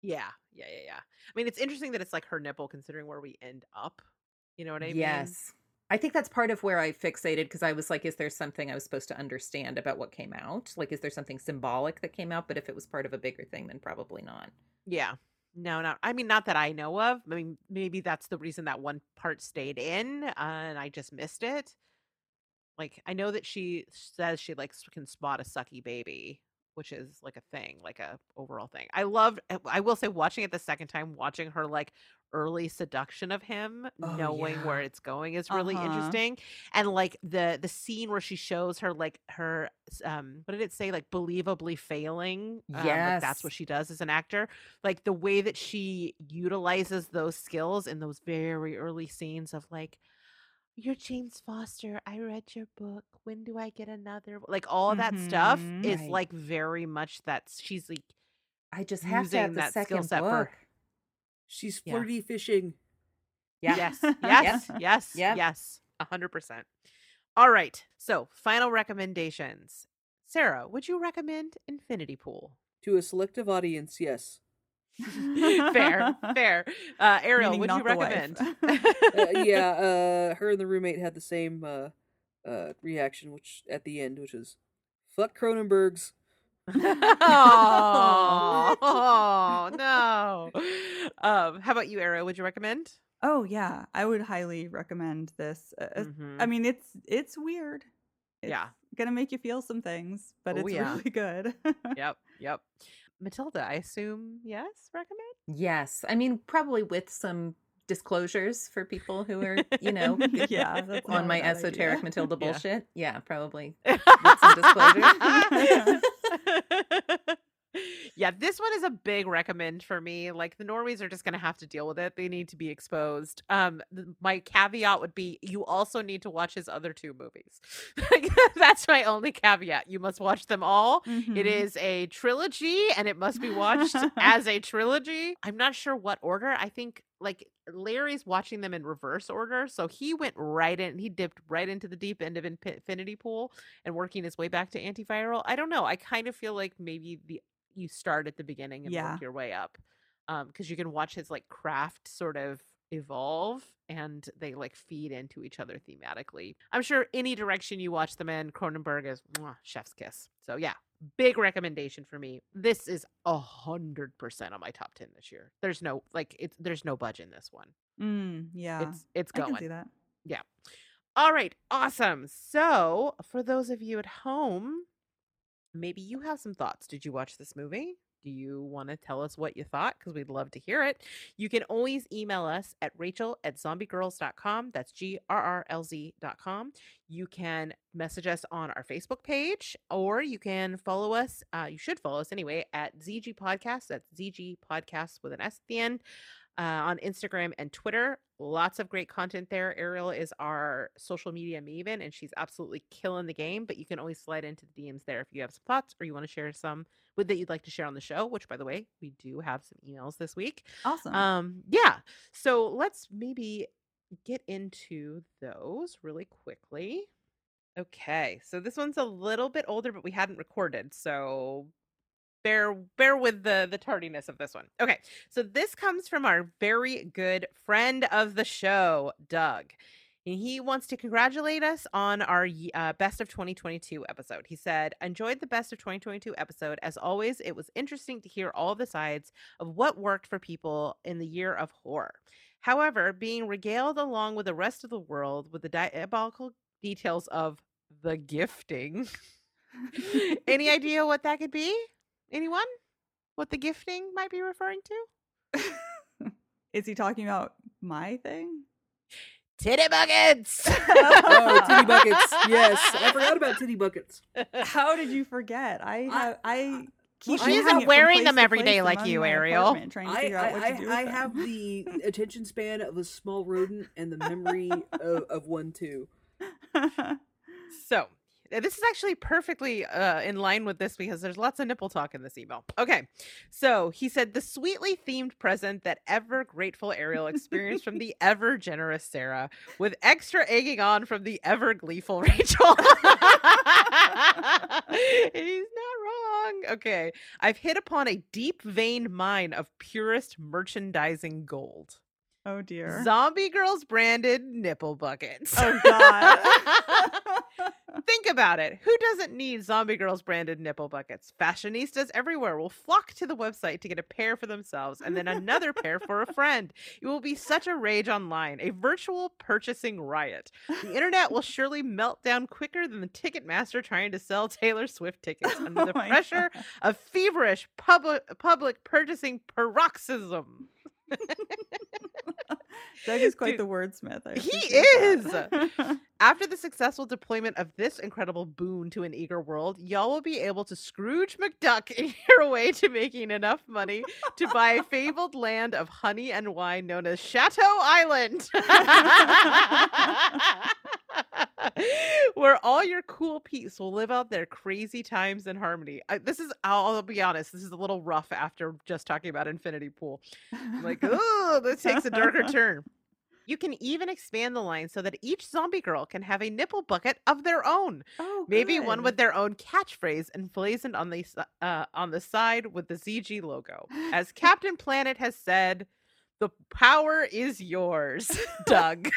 Yeah, yeah, yeah, yeah. I mean, it's interesting that it's like her nipple, considering where we end up. You know what I mean? yes. I think that's part of where I fixated because I was like, is there something I was supposed to understand about what came out? Like, is there something symbolic that came out? But if it was part of a bigger thing, then probably not. Yeah. No, not. I mean, not that I know of. I mean, maybe that's the reason that one part stayed in, uh, and I just missed it. Like, I know that she says she like s- can spot a sucky baby, which is like a thing, like a overall thing. I loved. I will say, watching it the second time, watching her like early seduction of him, Oh, knowing where it's going is really Uh-huh. interesting. And like the the scene where she shows her like her um what did it say like believably failing um, like that's what she does as an actor like the way that she utilizes those skills in those very early scenes of like you're James Foster. I read your book. When do I get another? Like all that stuff Mhm. is Right. like very much that she's like I just have to have the that skill second set for- book. She's Yeah. flirty fishing. Yeah. Yes, (laughs) yes, yes, Yep. yes, a hundred percent. All right. So, final recommendations. Sarah, would you recommend Infinity Pool? To a selective audience, yes. (laughs) fair, (laughs) fair. Uh, Ariel, Meaning would you not the wife. recommend? Uh, yeah, uh, her and the roommate had the same uh, uh, reaction, which at the end, which was, "Fuck Cronenberg's." Oh, oh, no. (laughs) Um, how about you, Ariel? Would you recommend? oh yeah, I would highly recommend this. Uh, Mhm. I mean, it's it's weird. It's Yeah. gonna make you feel some things, but Oh, it's yeah. really good. (laughs) yep, yep. Matilda, I assume yes, recommend. Yes. I mean, probably with some disclosures for people who are, you (laughs) know, yeah, on my esoteric idea. Matilda bullshit. Yeah, probably. some disclosure. (laughs) yeah, this one is a big recommend for me. Like the normies are just going to have to deal with it. They need to be exposed. Um my caveat would be you also need to watch his other two movies. (laughs) That's my only caveat. You must watch them all. It Mhm. is a trilogy and it must be watched (laughs) as a trilogy. I'm not sure what order. I think like Larry's watching them in reverse order. So he went right in, he dipped right into the deep end of Infinity Pool and working his way back to antiviral. I don't know. I kind of feel like maybe the you start at the beginning and Yeah. work your way up. Um, because you can watch his like craft sort of evolve and they like feed into each other thematically. I'm sure any direction you watch them in, Cronenberg is mwah, chef's kiss. So yeah, big recommendation for me. This is a hundred percent on my top ten this year. There's no like it's there's no budge in this one. Mm, yeah, It's it's going. I can see that. Yeah. All right, awesome. So, for those of you at home, maybe you have some thoughts. Did you watch this movie? Do you want to tell us what you thought? Because we'd love to hear it. You can always email us at rachel at zombiegrrlz.com. That's G R R L Z.com. You can message us on our Facebook page, or you can follow us. Uh, you should follow us anyway at ZG Podcast. That's ZG Podcast with an S at the end uh, on Instagram and Twitter. Lots of great content there. Ariel is our social media maven, and she's absolutely killing the game. But you can always slide into the DMs there if you have some thoughts or you want to share some with that you'd like to share on the show. Which, by the way, we do have some emails this week. Awesome. Um, yeah. So let's maybe get into those really quickly. Okay, so this one's a little bit older, but we hadn't recorded, so bear bear with the the tardiness of this one. Okay, so this comes from our very good friend of the show, Doug. And he wants to congratulate us on our uh, best of 2022 episode. He said, Enjoyed the best of 2022 episode. As always, it was interesting to hear all the sides of what worked for people in the year of horror. However, being regaled along with the rest of the world with the diabolical details of the gifting. (laughs) Any (laughs) idea what that could be? Anyone? What the gifting might be referring to? (laughs) Is he talking about my thing? Titty buckets. (laughs) Oh, titty buckets. Yes, I forgot about titty buckets. How did you forget? I have I keep She moving isn't wearing them every day like you, Ariel. Trying to I, figure out what I, to do I, I have them. the (laughs) attention span of a small rodent and the memory of, of one too. So this is actually perfectly uh, in line with this because there's lots of nipple talk in this email. Okay, so he said the sweetly themed present that ever grateful Ariel experienced from the ever generous Sarah, with extra egging on from the ever gleeful (laughs) Rachel. (laughs) He's not wrong. Okay, I've hit upon a deep veined mine of purest merchandising gold. Oh dear. Zombie Grrlz branded nipple buckets. oh god. (laughs) Think about it. Who doesn't need Zombie Grrlz branded nipple buckets? Fashionistas everywhere will flock to the website to get a pair for themselves and then another pair for a (laughs) friend. It will be such a rage online, a virtual purchasing riot. The internet will surely melt down quicker than the Ticketmaster trying to sell Taylor Swift tickets (laughs) under Oh the pressure God. of feverish public public purchasing paroxysm. (laughs) Doug is quite Dude, the wordsmith. I he is. (laughs) After the successful deployment of this incredible boon to an eager world, y'all will be able to Scrooge McDuck in (laughs) your way to making enough money to buy a fabled land of honey and wine known as Chateau Island. (laughs) where all your cool peeps will live out their crazy times in harmony. I, this is, I'll, I'll be honest, this is a little rough after just talking about Infinity Pool. I'm like, (laughs) oh, this takes a darker (laughs) turn. You can even expand the line so that each zombie girl can have a nipple bucket of their own. Oh, Maybe one with their own catchphrase emblazoned on the uh, on the side with the ZG logo. As Captain Planet has said, "The power is yours, Doug."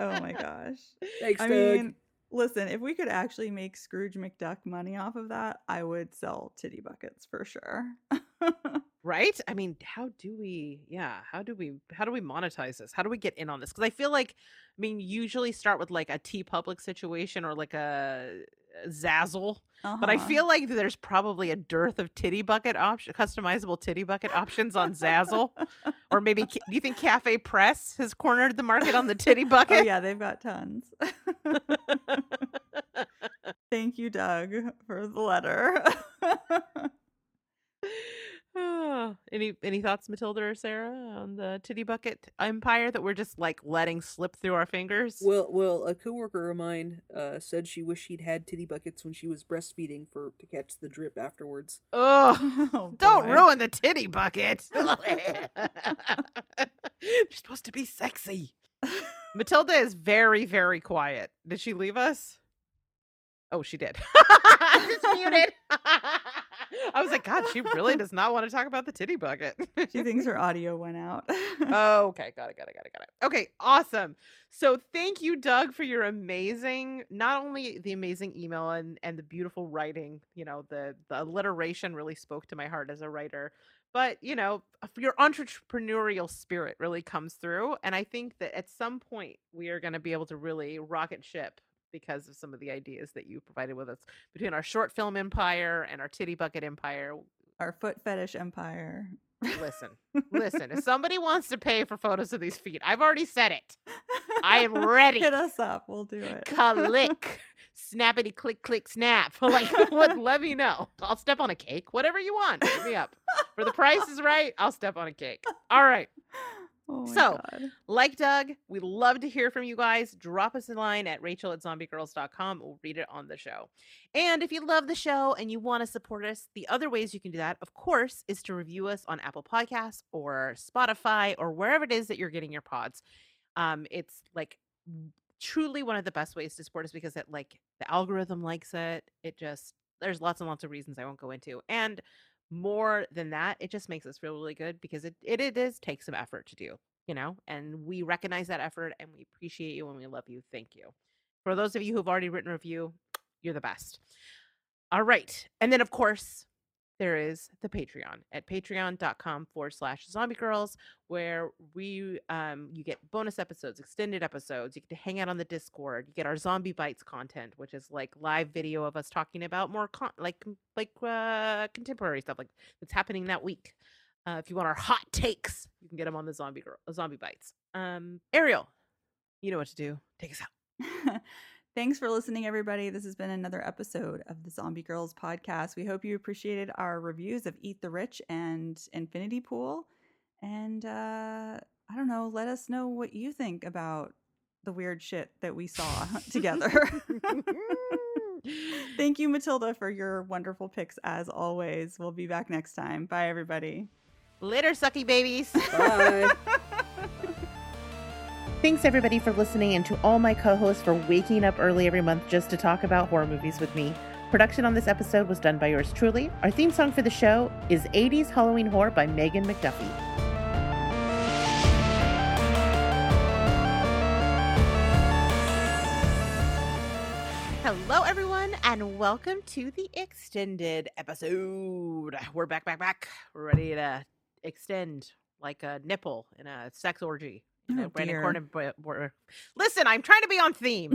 Oh my gosh. (laughs) Thanks, I Doug. mean, listen, if we could actually make Scrooge McDuck money off of that, I would sell titty buckets for sure. (laughs) right? I mean, how do we? Yeah, how do we? How do we monetize this? How do we get in on this? Because I feel like, I mean, usually start with like a TeePublic situation or like a Zazzle. But I Uh-huh. feel like there's probably a dearth of titty bucket option, customizable titty bucket options on Zazzle, (laughs) or maybe do you think CafePress has cornered the market on the titty (laughs) Oh bucket? yeah, they've got tons. (laughs) Thank you, Doug, for the letter. Ah, any any thoughts, Matilda or Sarah, on the titty bucket empire that we're just like letting slip through our fingers? Well, well, a coworker of mine uh, said she wished she'd had titty buckets when she was breastfeeding for to catch the drip afterwards. oh, (laughs) (laughs) Oh, don't boy. ruin the titty bucket. (laughs) They're supposed to be sexy. Matilda is very, very quiet. Did she leave us? Oh, she did. Just muted. I was like, God, she really does not want to talk about the titty bucket. She thinks her audio went out. oh, okay. (laughs) Got it. Got it. Got it. Got it. Okay. Awesome. So thank you, Doug, for your amazing, not only the amazing email and, and the beautiful writing, you know, the, the alliteration really spoke to my heart as a writer, but, you know, your entrepreneurial spirit really comes through. And I think that at some point we are going to be able to really rocket ship because of some of the ideas that you provided with us between our short film empire and our titty bucket empire. Our foot fetish empire. Listen, (laughs) listen. If somebody wants to pay for photos of these feet, I've already said it. I am (laughs) ready. Hit us up. We'll do it. Click, (laughs) snappity, click, click, snap. Like, what? Let me know. I'll step on a cake. Whatever you want. Hit me up. For the price is right, I'll step on a cake. All right. Oh So, God. Like Doug, we love to hear from you guys. Drop us a line at rachel at zombiegrrlz.com. We'll read it on the show. And if you love the show and you want to support us, the other ways you can do that, of course, is to review us on Apple Podcasts or Spotify or wherever it is that you're getting your pods. Um, it's like truly one of the best ways to support us because it like the algorithm likes it. It just there's lots and lots of reasons I won't go into. And more than that, it just makes us feel really good because it it, it does take some effort to do, you know, and we recognize that effort and we appreciate you and we love you. Thank you. For those of you who've already written a review, you're the best. All right. And then of course, there is the Patreon at patreon.com forward slash zombie grrlz, where we um you get bonus episodes, extended episodes, you get to hang out on the Discord, you get our zombie bites content, which is like live video of us talking about more con- like like uh contemporary stuff like that's happening that week. Uh, if you want our hot takes, you can get them on the zombie girl zombie bites. Um Ariel, you know what to do. Take us out. (laughs) Thanks for listening, everybody. This has been another episode of the Zombie Grrlz podcast. We hope you appreciated our reviews of Eat the Rich and Infinity Pool. And uh, I don't know, let us know what you think about the weird shit that we saw (laughs) together. (laughs) Thank you, Matilda, for your wonderful picks as always. We'll be back next time. Bye, everybody. Later, sucky babies. Bye. (laughs) Thanks everybody for listening and to all my co-hosts for waking up early every month just to talk about horror movies with me. Production on this episode was done by yours truly. Our theme song for the show is 80s Halloween Horror by Megan McDuffie. Hello everyone and welcome to the extended episode. We're back back back. Ready to extend like a nipple in a sex orgy. Oh, Brandon dear. Cornyn. bo- bo- Listen, I'm trying to be on theme.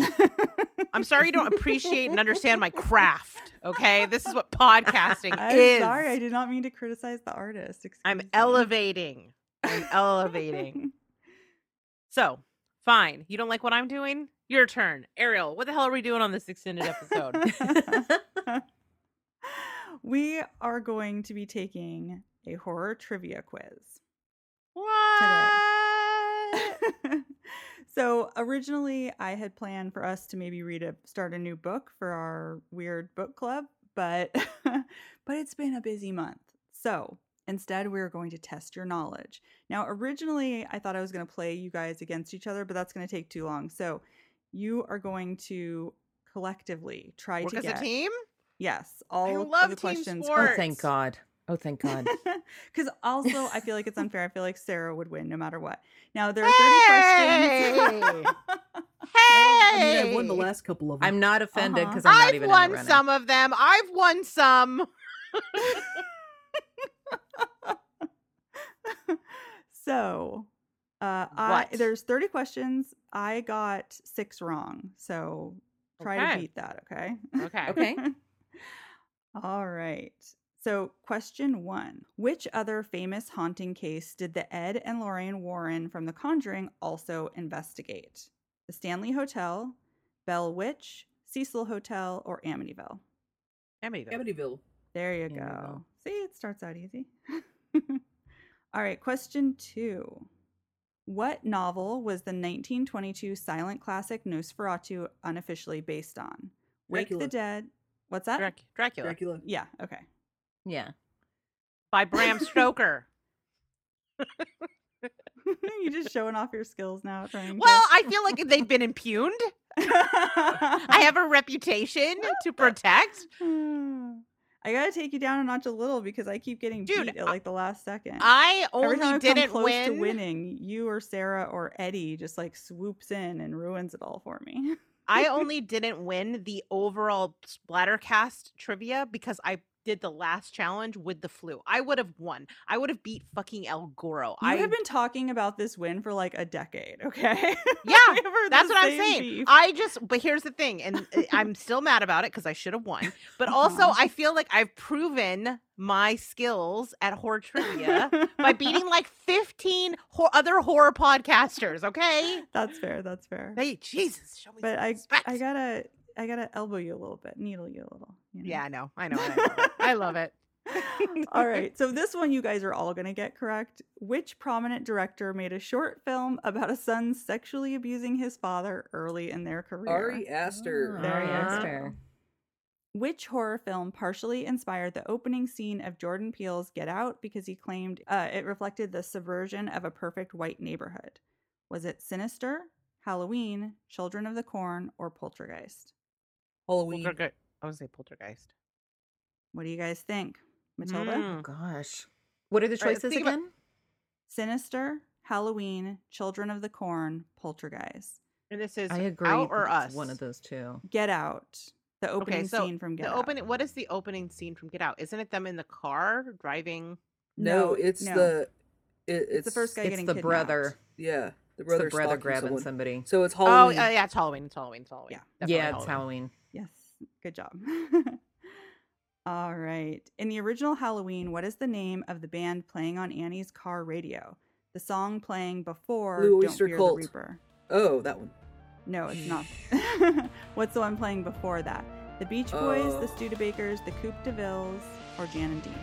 I'm sorry you don't appreciate and understand my craft. Okay, this is what podcasting (laughs) I'm is. sorry, I did not mean to criticize the artist. I'm me. elevating. I'm elevating. (laughs) So, fine. You don't like what I'm doing? Your turn, Ariel. What the hell are we doing on this extended episode? (laughs) we are going to be taking a horror trivia quiz. what? (laughs) So originally, I had planned for us to maybe read a start a new book for our weird book club, but (laughs) but it's been a busy month. So instead, we're going to test your knowledge. Now, originally, I thought I was going to play you guys against each other, but that's going to take too long. So you are going to collectively try Work to as get a team. yes all love of the team questions. Oh, thank God. Oh, thank God. (laughs) Because also, I feel like it's unfair. I feel like Sarah would win no matter what. Now there are thirty questions. (laughs) I mean, Hey, I've won the last couple of them. I'm not offended Uh-huh. because I'm not I've in won the some of them. I've won some. (laughs) so, uh, I there's thirty questions. I got six wrong. So try Okay. to beat that. Okay. Okay. Okay. All right. So, question one Which other famous haunting case did the Ed and Lorraine Warren from The Conjuring also investigate? The Stanley Hotel, Bell Witch, Cecil Hotel, or Amityville? Amityville. Amityville. There you Amityville. go. See, it starts out easy. (laughs) All right, question two. What novel was the 1922 silent classic Nosferatu unofficially based on? Wake Dracula. the Dead. What's that? Drac- Dracula. Dracula. Yeah, okay. Yeah. by Bram Stoker. (laughs) (laughs) You're just showing off your skills now, trying to- Well, I feel like they've been impugned. (laughs) I have a reputation to protect. (sighs) I gotta take you down a notch a little because I keep getting Dude, beat at like the last second. I Every time only I didn't close win. to winning, you or Sarah or Eddie just like swoops in and ruins it all for me. I only didn't win the overall Splattercast trivia because I did the last challenge with the flu. I would have won. I would have beat fucking El Goro. I have been talking about this win for like a decade, (laughs) okay? Yeah, (laughs) We have heard That's what I'm saying. beef. I just, but here's the thing, and uh, I'm (laughs) still mad about it because I should have won. But also. I feel like I've proven my skills at horror trivia by beating like 15 hor- other horror podcasters. Okay, That's fair. That's fair. hey, Jesus, show me But I, respect. I gotta, I gotta elbow you a little bit, needle you a little. you know? yeah, I know, I know, I love (laughs) it. I love it. (laughs) all right. So this one you guys are all going to get correct. Which prominent director made a short film about a son sexually abusing his father early in their career? Ari Aster. There you Uh-huh. Which horror film partially inspired the opening scene of Jordan Peele's Get Out because he claimed uh, it reflected the subversion of a perfect white neighborhood? Was it Sinister, Halloween, Children of the Corn, or Poltergeist? Halloween. Poltergeist. I would say poltergeist. What do you guys think? Matilda? Mm. Oh, gosh. What are the All right, choices think about- again? Sinister, Halloween, Children of the Corn, Poltergeist. And this is I agree. out or us. One of those two. Get Out. The opening so scene from Get the Out. opening. What is the opening scene from Get Out? Isn't it them in the car driving? no, it's no. the. It, it's, It's the first guy It's getting the kidnapped. brother. Yeah, the brother. the brother grabbing someone. somebody. So it's Oh, Halloween. uh, yeah, it's Halloween. It's Halloween. It's Halloween. Yeah. Definitely yeah, it's Halloween. Yes, good job. (laughs) All right. In the original Halloween, what is the name of the band playing on Annie's car radio? The song playing before Blue Don't Oyster Fear Cult. the Reaper. Oh, that one. No, it's not. (laughs) What's the one playing before that? The Beach Boys, Uh. the Studebakers, the Coupe de Villes, or Jan and Dean?